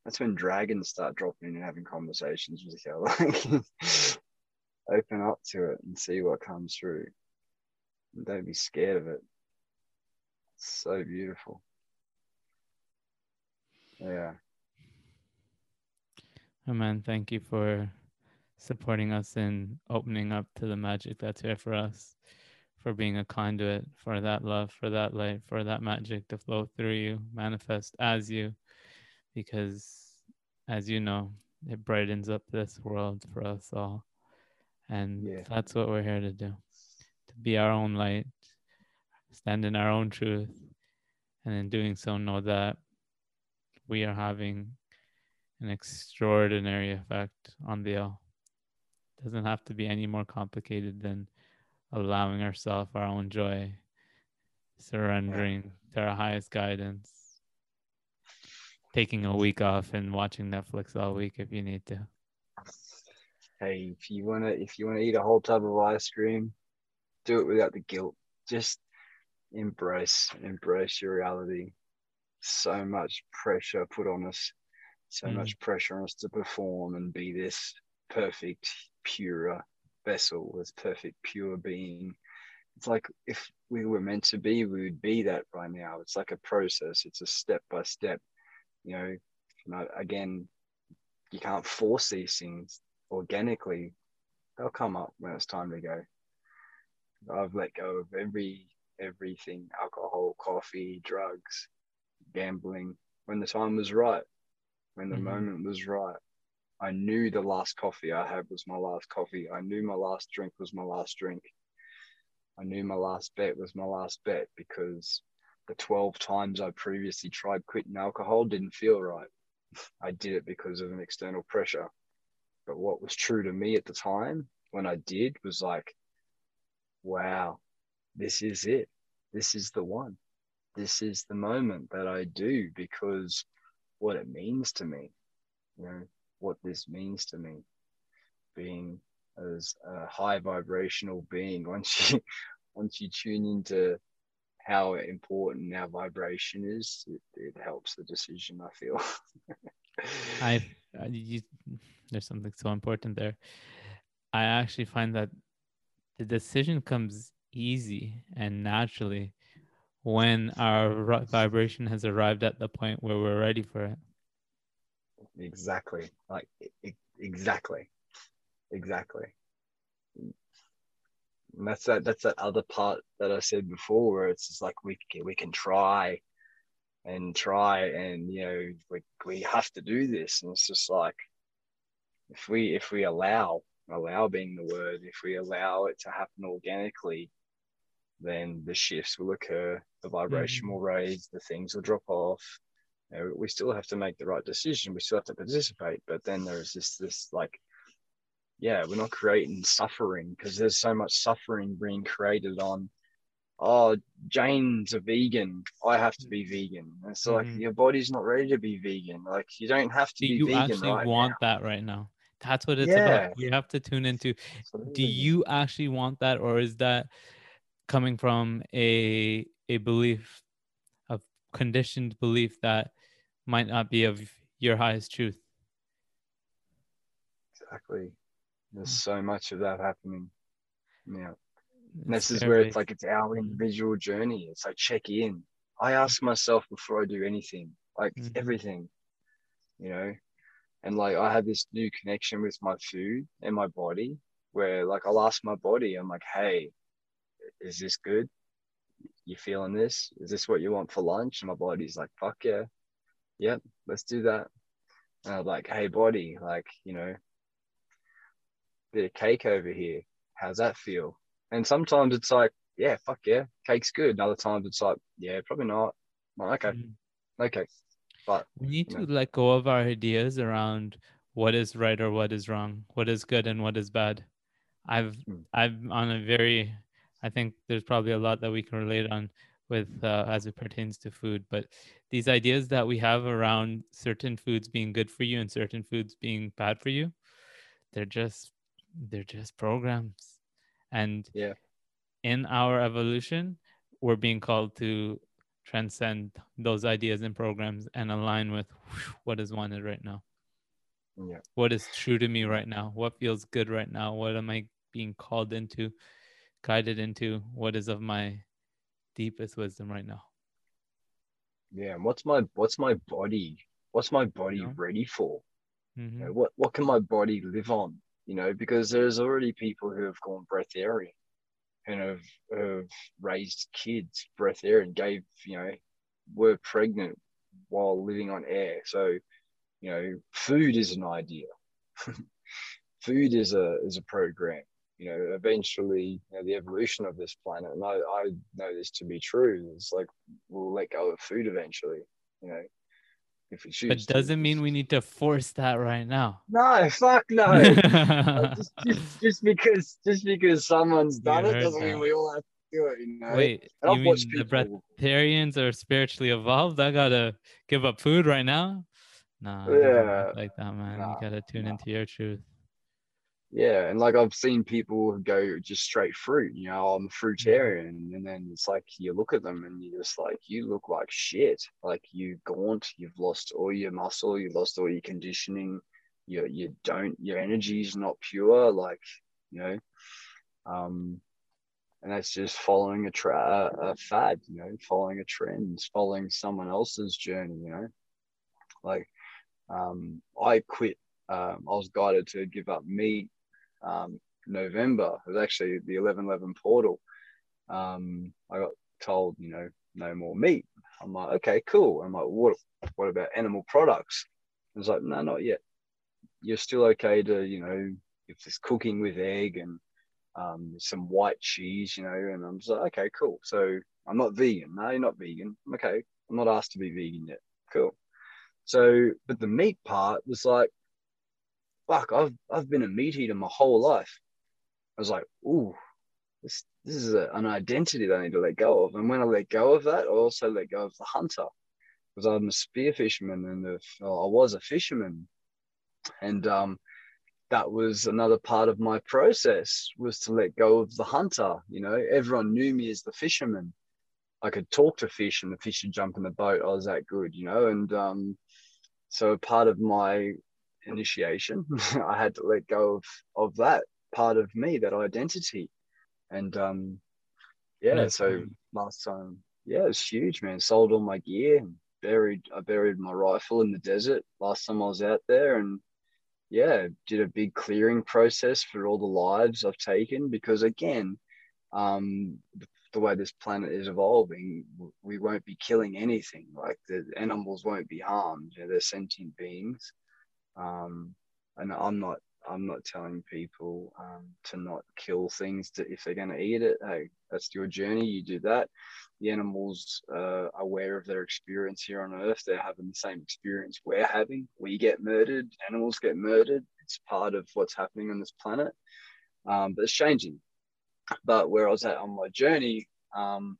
That's when dragons start dropping in and having conversations with you. Like, open up to it and see what comes through. And don't be scared of it. It's so beautiful. Yeah. Man, thank you for supporting us and opening up to the magic that's here for us, for being a conduit for that love, for that light, for that magic to flow through you, manifest as you, because as you know, it brightens up this world for us all. And Yeah. that's what we're here to do to be our own light, stand in our own truth, and in doing so, know that we are having an extraordinary effect on the all. Doesn't have to be any more complicated than allowing ourselves our own joy, surrendering to our highest guidance, taking a week off and watching Netflix all week if you need to. Hey, if you wanna if you wanna eat a whole tub of ice cream, do it without the guilt. Just embrace embrace your reality. So much pressure put on us, so Mm. much pressure on us to perform and be this perfect, pure vessel, this perfect, pure being. It's like if we were meant to be, we would be that by now. It's like a process. It's a step by step. You know, not, again, you can't force these things organically. They'll come up when it's time to go. I've let go of every everything alcohol, coffee, drugs, gambling when the time was right, when the Mhm. moment was right. I knew the last coffee I had was my last coffee. I knew my last drink was my last drink. I knew my last bet was my last bet because the 12 times I previously tried quitting alcohol didn't feel right. I did it because of an external pressure. But what was true to me at the time when I did was like, wow, this is it. This is the one. This is the moment that I do because what it means to me, you know, what this means to me, being as a high vibrational being. Once you once you tune into how important our vibration is, it, it helps the decision. I feel. I, I you, there's something so important there. I actually find that the decision comes easy and naturally when our vibration has arrived at the point where we're ready for it. exactly. Like exactly. Exactly. And that's that that's that other part that i said before where it's just like we we can try and try and you know we, we have to do this. And it's just like if we if we allow allow being the word if we allow it to happen organically then the shifts will occur the vibration will raise the things will drop off you know, we still have to make the right decision. We still have to participate. But then there's this, this like, yeah, we're not creating suffering because there's so much suffering being created on, oh, Jane's a vegan. I have to be vegan. And it's like Mhm. your body's not ready to be vegan. Like you don't have to Do be you vegan actually right want that right now? That's what it's Yeah. about. You have to tune into now. do you actually want that or is that coming from a a belief a conditioned belief that might not be of your highest truth. Exactly. There's so much of that happening. Yeah. And this is where it's like it's our individual journey. It's like check in. I ask myself before I do anything, like Mhm. everything, you know. And like I have this new connection with my food and my body, where like I'll ask my body, I'm like, hey, is this good? You feeling this? Is this what you want for lunch? And my body's like, fuck yeah, yep, let's do that. And I'm like, hey, body, like you know, bit of cake over here. How's that feel? And sometimes it's like, yeah, fuck yeah, cake's good. And other times it's like, yeah, probably not. Like, okay, Mhm. okay. But We need to know. let go of our ideas around what is right or what is wrong, what is good and what is bad. I've Mm. I'm on a very I think there's probably a lot that we can relate on with uh, as it pertains to food, but these ideas that we have around certain foods being good for you and certain foods being bad for you, they're just they're just programs. And Yeah. in our evolution, we're being called to transcend those ideas and programs and align with what is wanted right now. yeah, What is true to me right now? What feels good right now? What am I being called into, guided into? What is of my deepest wisdom right now? yeah. And what's my what's my body? What's my body Yeah. ready for? Mhm. You know, what what can my body live on? You know, because there's already people who have gone breatharian and have have raised kids breatharian, gave you know, were pregnant while living on air. So, you know, food is an idea. food is a is a program. You know, eventually, you know, the evolution of this planet, and I, I know this to be true. It's like we'll let go of food eventually. You know, if we choose. But doesn't mean we need to force that right now. No, fuck no. Just, just, just because just because someone's done You it doesn't mean we all have to do it. You know. Wait, you mean the breatharians are spiritually evolved? I gotta give up food right now? Nah, it Yeah, like that, man. nah, you gotta tune nah. into your truth. Yeah, and like I've seen people go just straight fruit. You know, I'm a fruitarian, and then it's like you look at them and you're just like, you look like shit. Like you gaunt, you've lost all your muscle, you've lost all your conditioning. You you don't, your energy is not pure. Like you know, um, and that's just following a tra- a fad. You know, following a trend, following someone else's journey. You know, like um, I quit. Um, I was guided to give up meat um, November. It was actually the 1111 portal. Um, I got told, you know, no more meat. I'm like, okay, cool. I'm like, what, what about animal products? I was like, no, not yet. You're still okay to, you know, if there's cooking with egg and um, some white cheese, you know, and I'm just like, okay, cool. So I'm not vegan. No, you're not vegan. I'm okay. I'm not asked to be vegan yet. Cool. So, but the meat part was like, fuck, I've I've been a meat eater my whole life. I was like, ooh, this this is a, an identity that I need to let go of. And when I let go of that, I also let go of the hunter because I'm a spear fisherman and I was a fisherman, and um, that was another part of my process was to let go of the hunter. You know, everyone knew me as the fisherman. I could talk to fish and the fish would jump in the boat. I was that good, you know, and um, so part of my initiation, I had to let go of of that part of me, that identity, and um, yeah. That's so last time, yeah, it was huge, man. Sold all my gear, and buried. I buried my rifle in the desert last time I was out there, and yeah, did a big clearing process for all the lives I've taken because again, um, the, the way this planet is evolving, we won't be killing anything. Like the animals won't be harmed. You know, they're sentient beings. Um, and I'm not I'm not telling people um, to not kill things to, if they're going to eat it. Hey, that's your journey. You do that. The animals uh, are aware of their experience here on Earth. They're having the same experience we're having. We get murdered. Animals get murdered. It's part of what's happening on this planet. Um, but it's changing. But where I was at on my journey, um,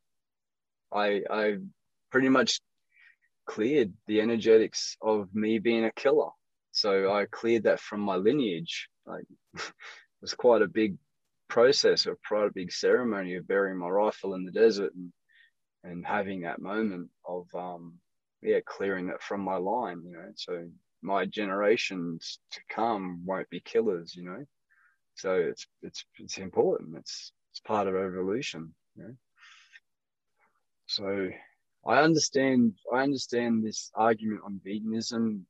I I pretty much cleared the energetics of me being a killer. So I cleared that from my lineage. Like it was quite a big process or quite a big ceremony of burying my rifle in the desert and and having that moment of um yeah clearing that from my line you know. So my generations to come won't be killers you know. So it's it's it's important. It's it's part of evolution you know. So i understand i understand this argument on veganism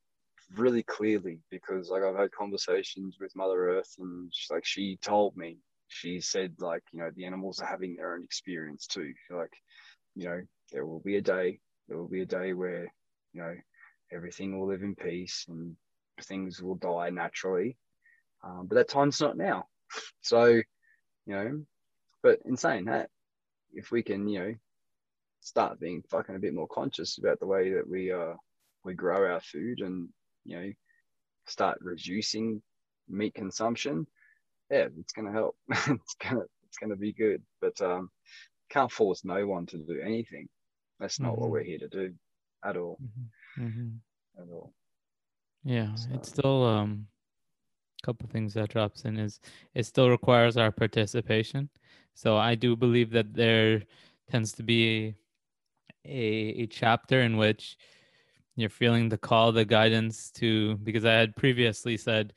really clearly because like i've had conversations with mother earth and she's like she told me she said like you know the animals are having their own experience too. Like you know there will be a day there will be a day where you know everything will live in peace and things will die naturally. Um, but that time's not now. So you know but in saying that if we can you know start being fucking a bit more conscious about the way that we uh we grow our food and you know start reducing meat consumption yeah it's gonna help it's gonna it's gonna be good but um can't force no one to do anything that's not mm-hmm. what we're here to do at all. Mm-hmm. mm-hmm. At all. Yeah, so. it's still um a couple things that drops in is it still requires our participation. So I do believe that there tends to be a a chapter in which you're feeling the call, the guidance to because I had previously said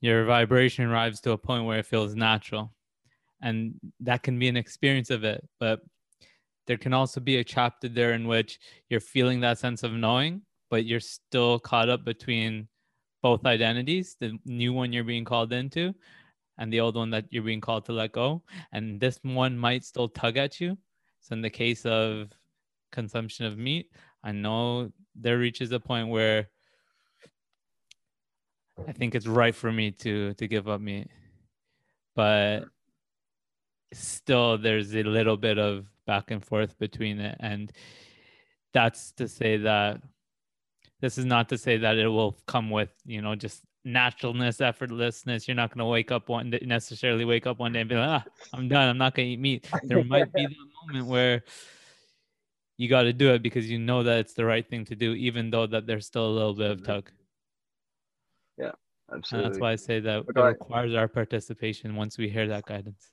your vibration arrives to a point where it feels natural. And that can be an experience of it. But there can also be a chapter there in which you're feeling that sense of knowing, but you're still caught up between both identities the new one you're being called into and the old one that you're being called to let go. And this one might still tug at you. So, in the case of consumption of meat, I know there reaches a point where I think it's right for me to to give up meat, but still there's a little bit of back and forth between it. And that's to say that this is not to say that it will come with you know just naturalness effortlessness. You're not going to wake up one day necessarily wake up one day and be like ah i'm done. I'm not going to eat meat. There might be that moment where you got to do it because you know that it's the right thing to do even though that there's still a little bit of tug yeah absolutely and that's why i say that it requires our participation once we hear that guidance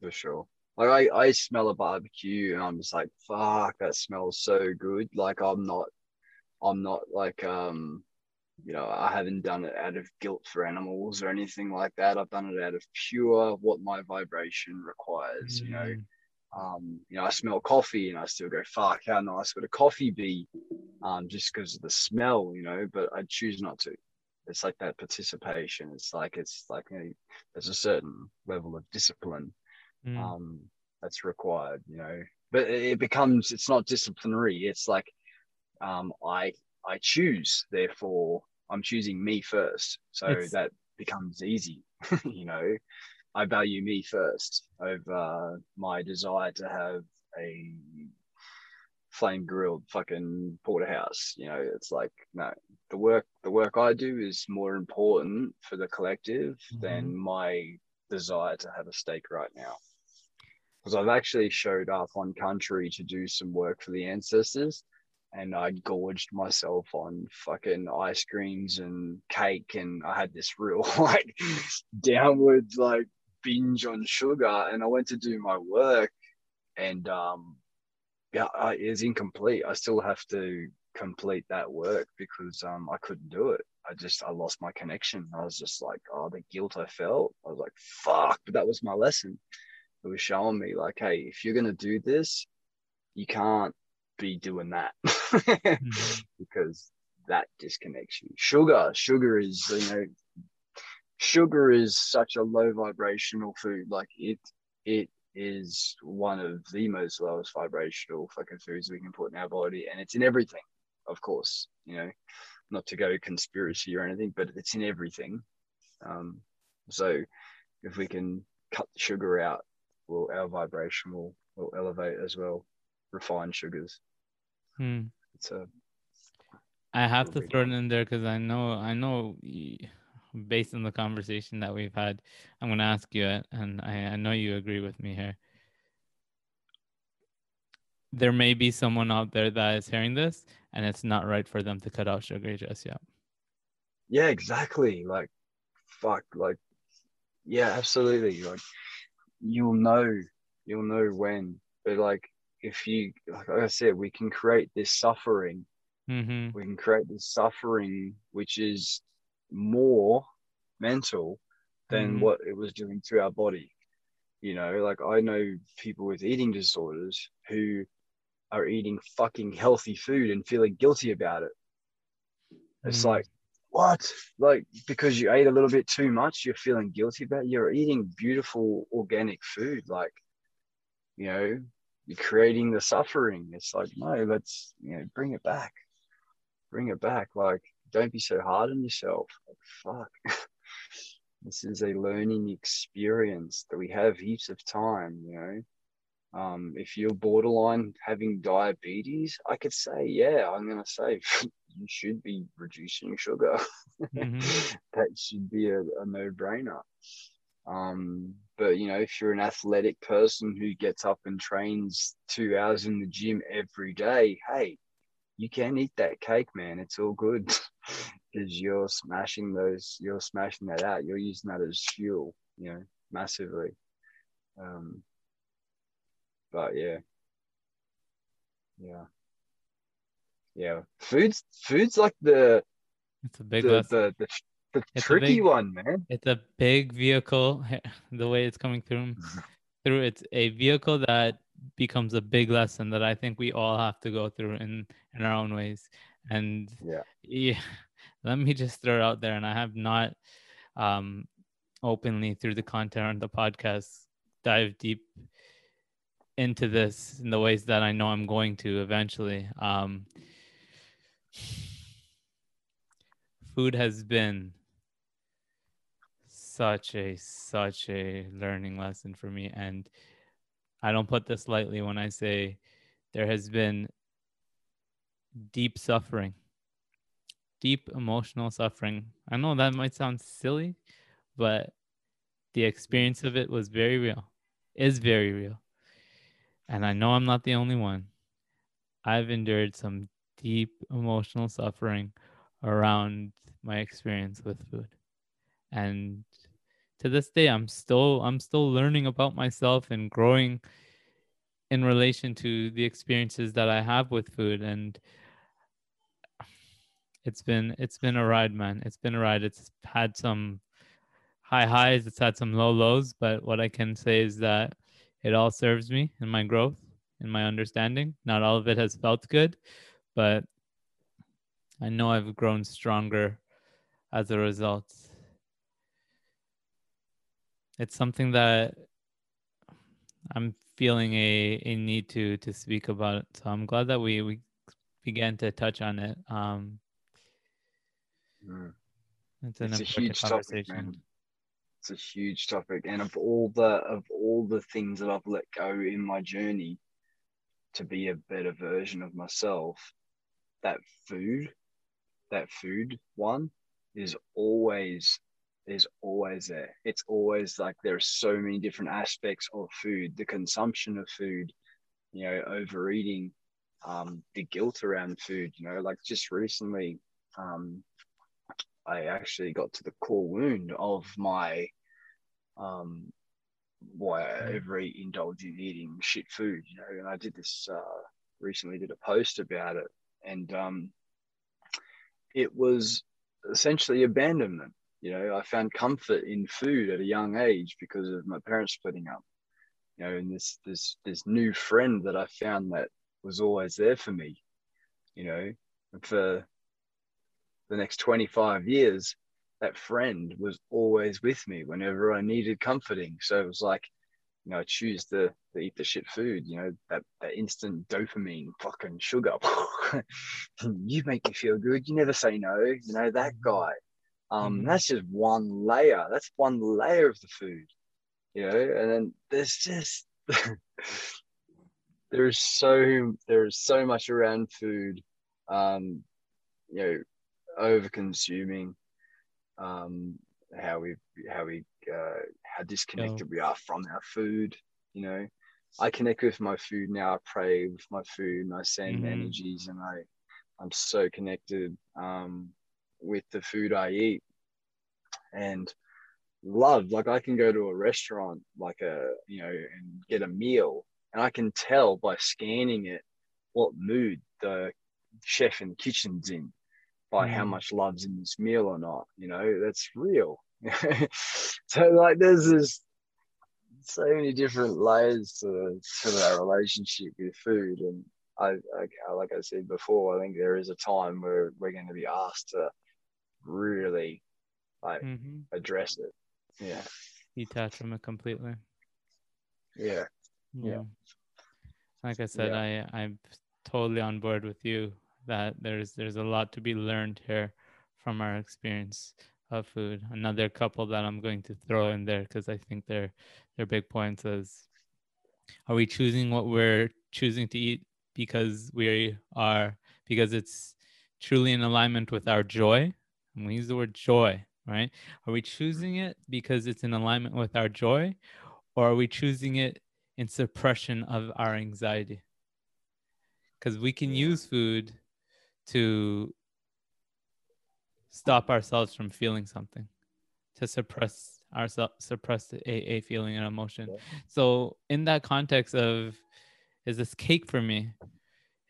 for sure like I, I smell a barbecue and I'm just like, fuck, that smells so good. Like I'm not, I'm not like, um, you know, I haven't done it out of guilt for animals or anything like that. I've done it out of pure what my vibration requires. Mm. You know, mm. Um, you know, I smell coffee and I still go, fuck, how nice would a coffee be? Um, just because of the smell, you know, but I choose not to. It's like that participation. It's like it's like you know, there's a certain level of discipline mm. um, that's required, you know. But it becomes it's not disciplinary. It's like um, I I choose, therefore I'm choosing me first. So it's... that becomes easy, you know. I value me first over my desire to have a flame grilled fucking porterhouse. You know, it's like no, the work the work I do is more important for the collective mm-hmm. than my desire to have a steak right now because I've actually showed up on country to do some work for the ancestors and I gorged myself on fucking ice creams and cake and I had this real like downward like binge on sugar and I went to do my work and um yeah it's incomplete. I still have to complete that work because um I couldn't do it. I just I lost my connection. I was just like oh the guilt I felt. I was like fuck but that was my lesson. It was showing me like, hey, if you're gonna do this, you can't be doing that. Mm-hmm. because that disconnects you. Sugar, sugar is you know, sugar is such a low vibrational food. Like it, it is one of the most lowest vibrational fucking foods we can put in our body, and it's in everything, of course. You know, not to go conspiracy or anything, but it's in everything. Um, so if we can cut the sugar out well, our vibration will will elevate as well. Refined sugars. Hmm. It's a. I have to throw it in there because I know I know based on the conversation that we've had, I'm going to ask you it, and I, I know you agree with me here. There may be someone out there that is hearing this, and it's not right for them to cut out sugar just yet. Yeah, exactly. Like, fuck. Like, yeah, absolutely. Like, you'll know you'll know when but like if you like I said, we can create this suffering. Mm-hmm. We can create this suffering which is more mental than Mhm. what it was doing to our body. You know, like I know people with eating disorders who are eating fucking healthy food and feeling guilty about it. It's Mm. like, what? Like, because you ate a little bit too much, you're feeling guilty about it? You're eating beautiful organic food. Like, you know, you're creating the suffering. It's like, no, let's, you know, bring it back. Bring it back. Like, don't be so hard on yourself. Fuck. this is a learning experience that we have heaps of time, you know. Um, if you're borderline having diabetes, I could say, yeah, I'm gonna say you should be reducing sugar. Mhm. that should be a, a no-brainer. Um, but you know, if you're an athletic person who gets up and trains two hours in the gym every day, hey, you can eat that cake, man. It's all good because you're smashing those, you're smashing that out. You're using that as fuel, you know, massively. Um, but yeah, yeah, yeah. Food's food's like the It's a big the, the the the tricky big- one, man. It's a big vehicle. The way it's coming through, through it's a vehicle that becomes a big lesson that I think we all have to go through in in our own ways. And Yeah. yeah, let me just throw it out there. And I have not um openly through the content on the podcast dive deep into this in the ways that I know I'm going to eventually. Um food has been such a such a learning lesson for me and I don't put this lightly when I say there has been deep suffering deep emotional suffering. I know that might sound silly, but the experience of it was very real. Is very real. And I know I'm not the only one. I've endured some deep emotional suffering around my experience with food. And to this day I'm still I'm still learning about myself and growing in relation to the experiences that I have with food. And it's been it's been a ride man. It's been a ride. It's had some high highs. It's had some low lows. But what i can say is that it all serves me in my growth in my understanding. Not all of it has felt good but i know i've grown stronger as a result it's something that i'm feeling a, a need to to speak about so i'm glad that we we began to touch on it um Mm. it's an It's a huge topic, man. It's a huge topic, and of all the of all the things that I've let go in my journey to be a better version of myself, that food, that food one is always is always there. It's always like there are so many different aspects of food, the consumption of food, you know, overeating, um, the guilt around food, you know, like just recently, um, I actually got to the core wound of my um why I ever eat indulge in eating shit food, you know, and I did this uh recently did a post about it and um it was essentially abandonment. You know, I found comfort in food at a young age because of my parents splitting up. You know, and this this this new friend that I found that was always there for me, you know, and for the next 25 years, that friend was always with me whenever I needed comforting. So it was like, you know, I choose to, to eat the shit food, you know, that, that instant dopamine fucking sugar. you make me feel good. You never say no, you know, that mm. guy. Um, Mhm. that's just one layer. That's one layer of the food, you know, and then there's just there's so there's so much around food. Um, you know, over consuming, um, how we how we uh, how disconnected we are from our food. You know, I connect with my food now. I pray with my food, and I send Mhm. energies, and I I'm so connected um, with the food I eat, and love. Like I can go to a restaurant, like a you know, and get a meal, and I can tell by scanning it what mood the chef in the kitchen's in by mm. how much love's in this meal or not. You know, that's real. so like there's this so many different layers to, to our relationship with food and I, I like I said before, I think there is a time where we're going to be asked to really like mm-hmm. address it. Yeah. Detach from it completely. Yeah. Yeah. yeah. Like I said, yeah. I I'm totally on board with you that there's there's a lot to be learned here from our experience of food. Another couple that I'm going to throw in there because I think they're they're big points is are we choosing what we're choosing to eat because we are because it's truly in alignment with our joy? And we use the word joy, right? Are we choosing it because it's in alignment with our joy, or are we choosing it in suppression of our anxiety? Because we can use food to stop ourselves from feeling something, to suppress ourselves, suppress a, a feeling and emotion. So, in that context of, is this cake for me?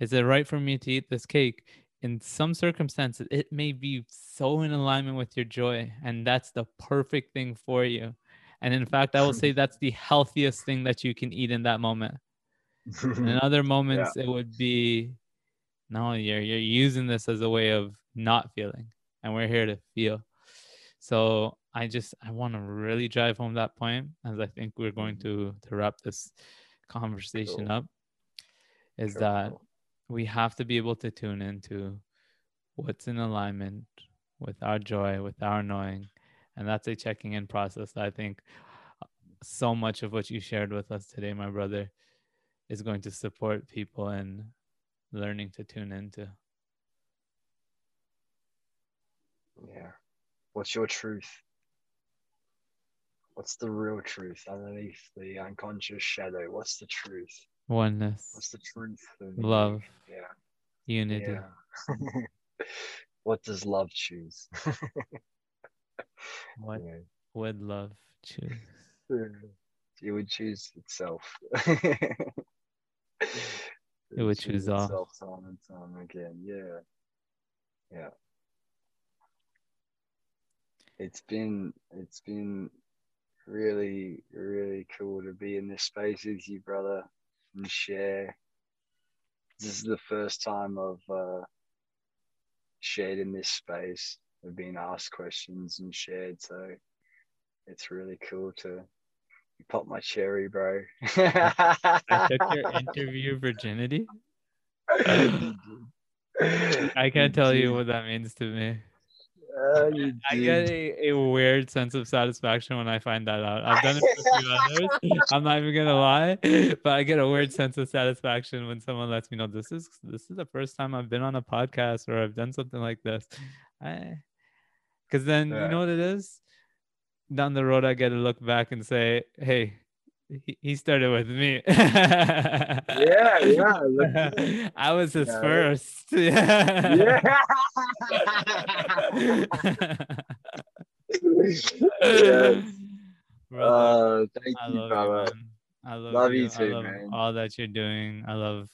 Is it right for me to eat this cake? In some circumstances, it may be so in alignment with your joy, and that's the perfect thing for you. And in fact, I will say that's the healthiest thing that you can eat in that moment. in other moments, yeah. it would be no, you're you're using this as a way of not feeling, and we're here to feel. So I just I want to really drive home that point, as I think we're going mm-hmm. to to wrap this conversation cool. up. Is that we have to be able to tune into what's in alignment with our joy, with our knowing, and that's a checking in process. I think so much of what you shared with us today, my brother, is going to support people in learning to tune into. Yeah. What's your truth? What's the real truth underneath the unconscious shadow? What's the truth? Oneness. What's the truth? Love. Yeah. Unity. Yeah. what does love choose? what yeah. would love choose? It would choose itself it would choose off time and time again. Yeah, yeah. It's been it's been really really cool to be in this space with you, brother, and share. This is the first time I've uh, shared in this space. I've been asked questions and shared, so it's really cool to popped my cherry, bro. I took your interview virginity. I can't tell you what that means to me. Uh, I get a, a, weird sense of satisfaction when I find that out. I've done it for a few others. I'm not even gonna lie, but I get a weird sense of satisfaction when someone lets me know this is this is the first time I've been on a podcast or I've done something like this. I because then yeah. you know what it is down the road, I get to look back and say, hey, he started with me. yeah, yeah. I was his yeah. first. Yeah. yeah. yes. uh, thank I you, brother. You, I love, love you. you too, I love man. all that you're doing. I love,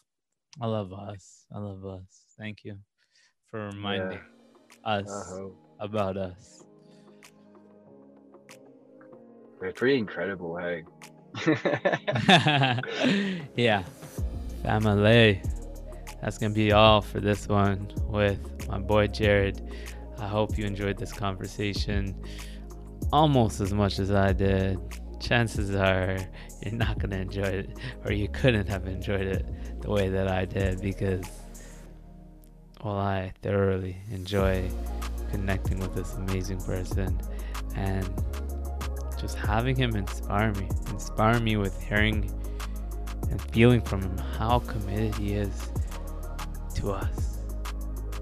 I love us. I love us. Thank you for reminding yeah. us uh-huh. about us. They're pretty incredible, hey. yeah. Family. That's going to be all for this one with my boy Jared. I hope you enjoyed this conversation almost as much as I did. Chances are you're not going to enjoy it, or you couldn't have enjoyed it the way that I did because, well, I thoroughly enjoy connecting with this amazing person and just having him inspire me, inspire me with hearing and feeling from him how committed he is to us,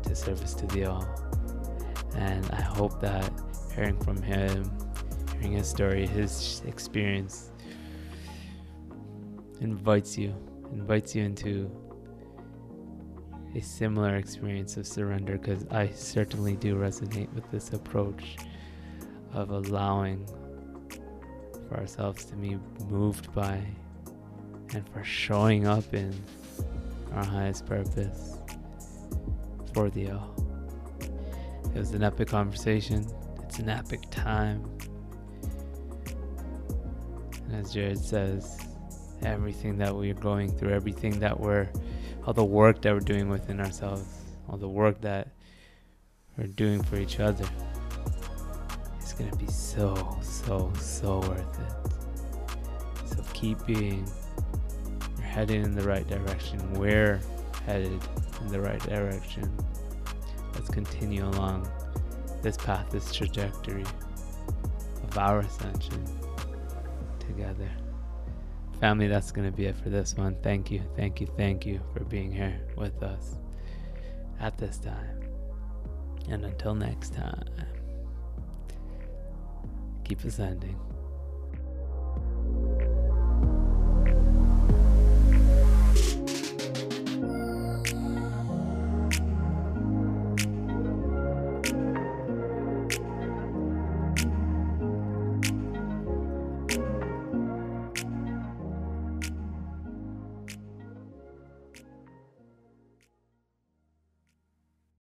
to service to the all. And I hope that hearing from him, hearing his story, his experience, invites you, invites you into a similar experience of surrender because I certainly do resonate with this approach of allowing for ourselves to be moved by and for showing up in our highest purpose for the all. It was an epic conversation. It's an epic time. And as Jared says, everything that we're going through, everything that we're, all the work that we're doing within ourselves, all the work that we're doing for each other, to be so, so, so worth it. So keep being, you're heading in the right direction. We're headed in the right direction. Let's continue along this path, this trajectory of our ascension together. Family, that's going to be it for this one. Thank you, thank you, thank you for being here with us at this time. And until next time, keep ascending.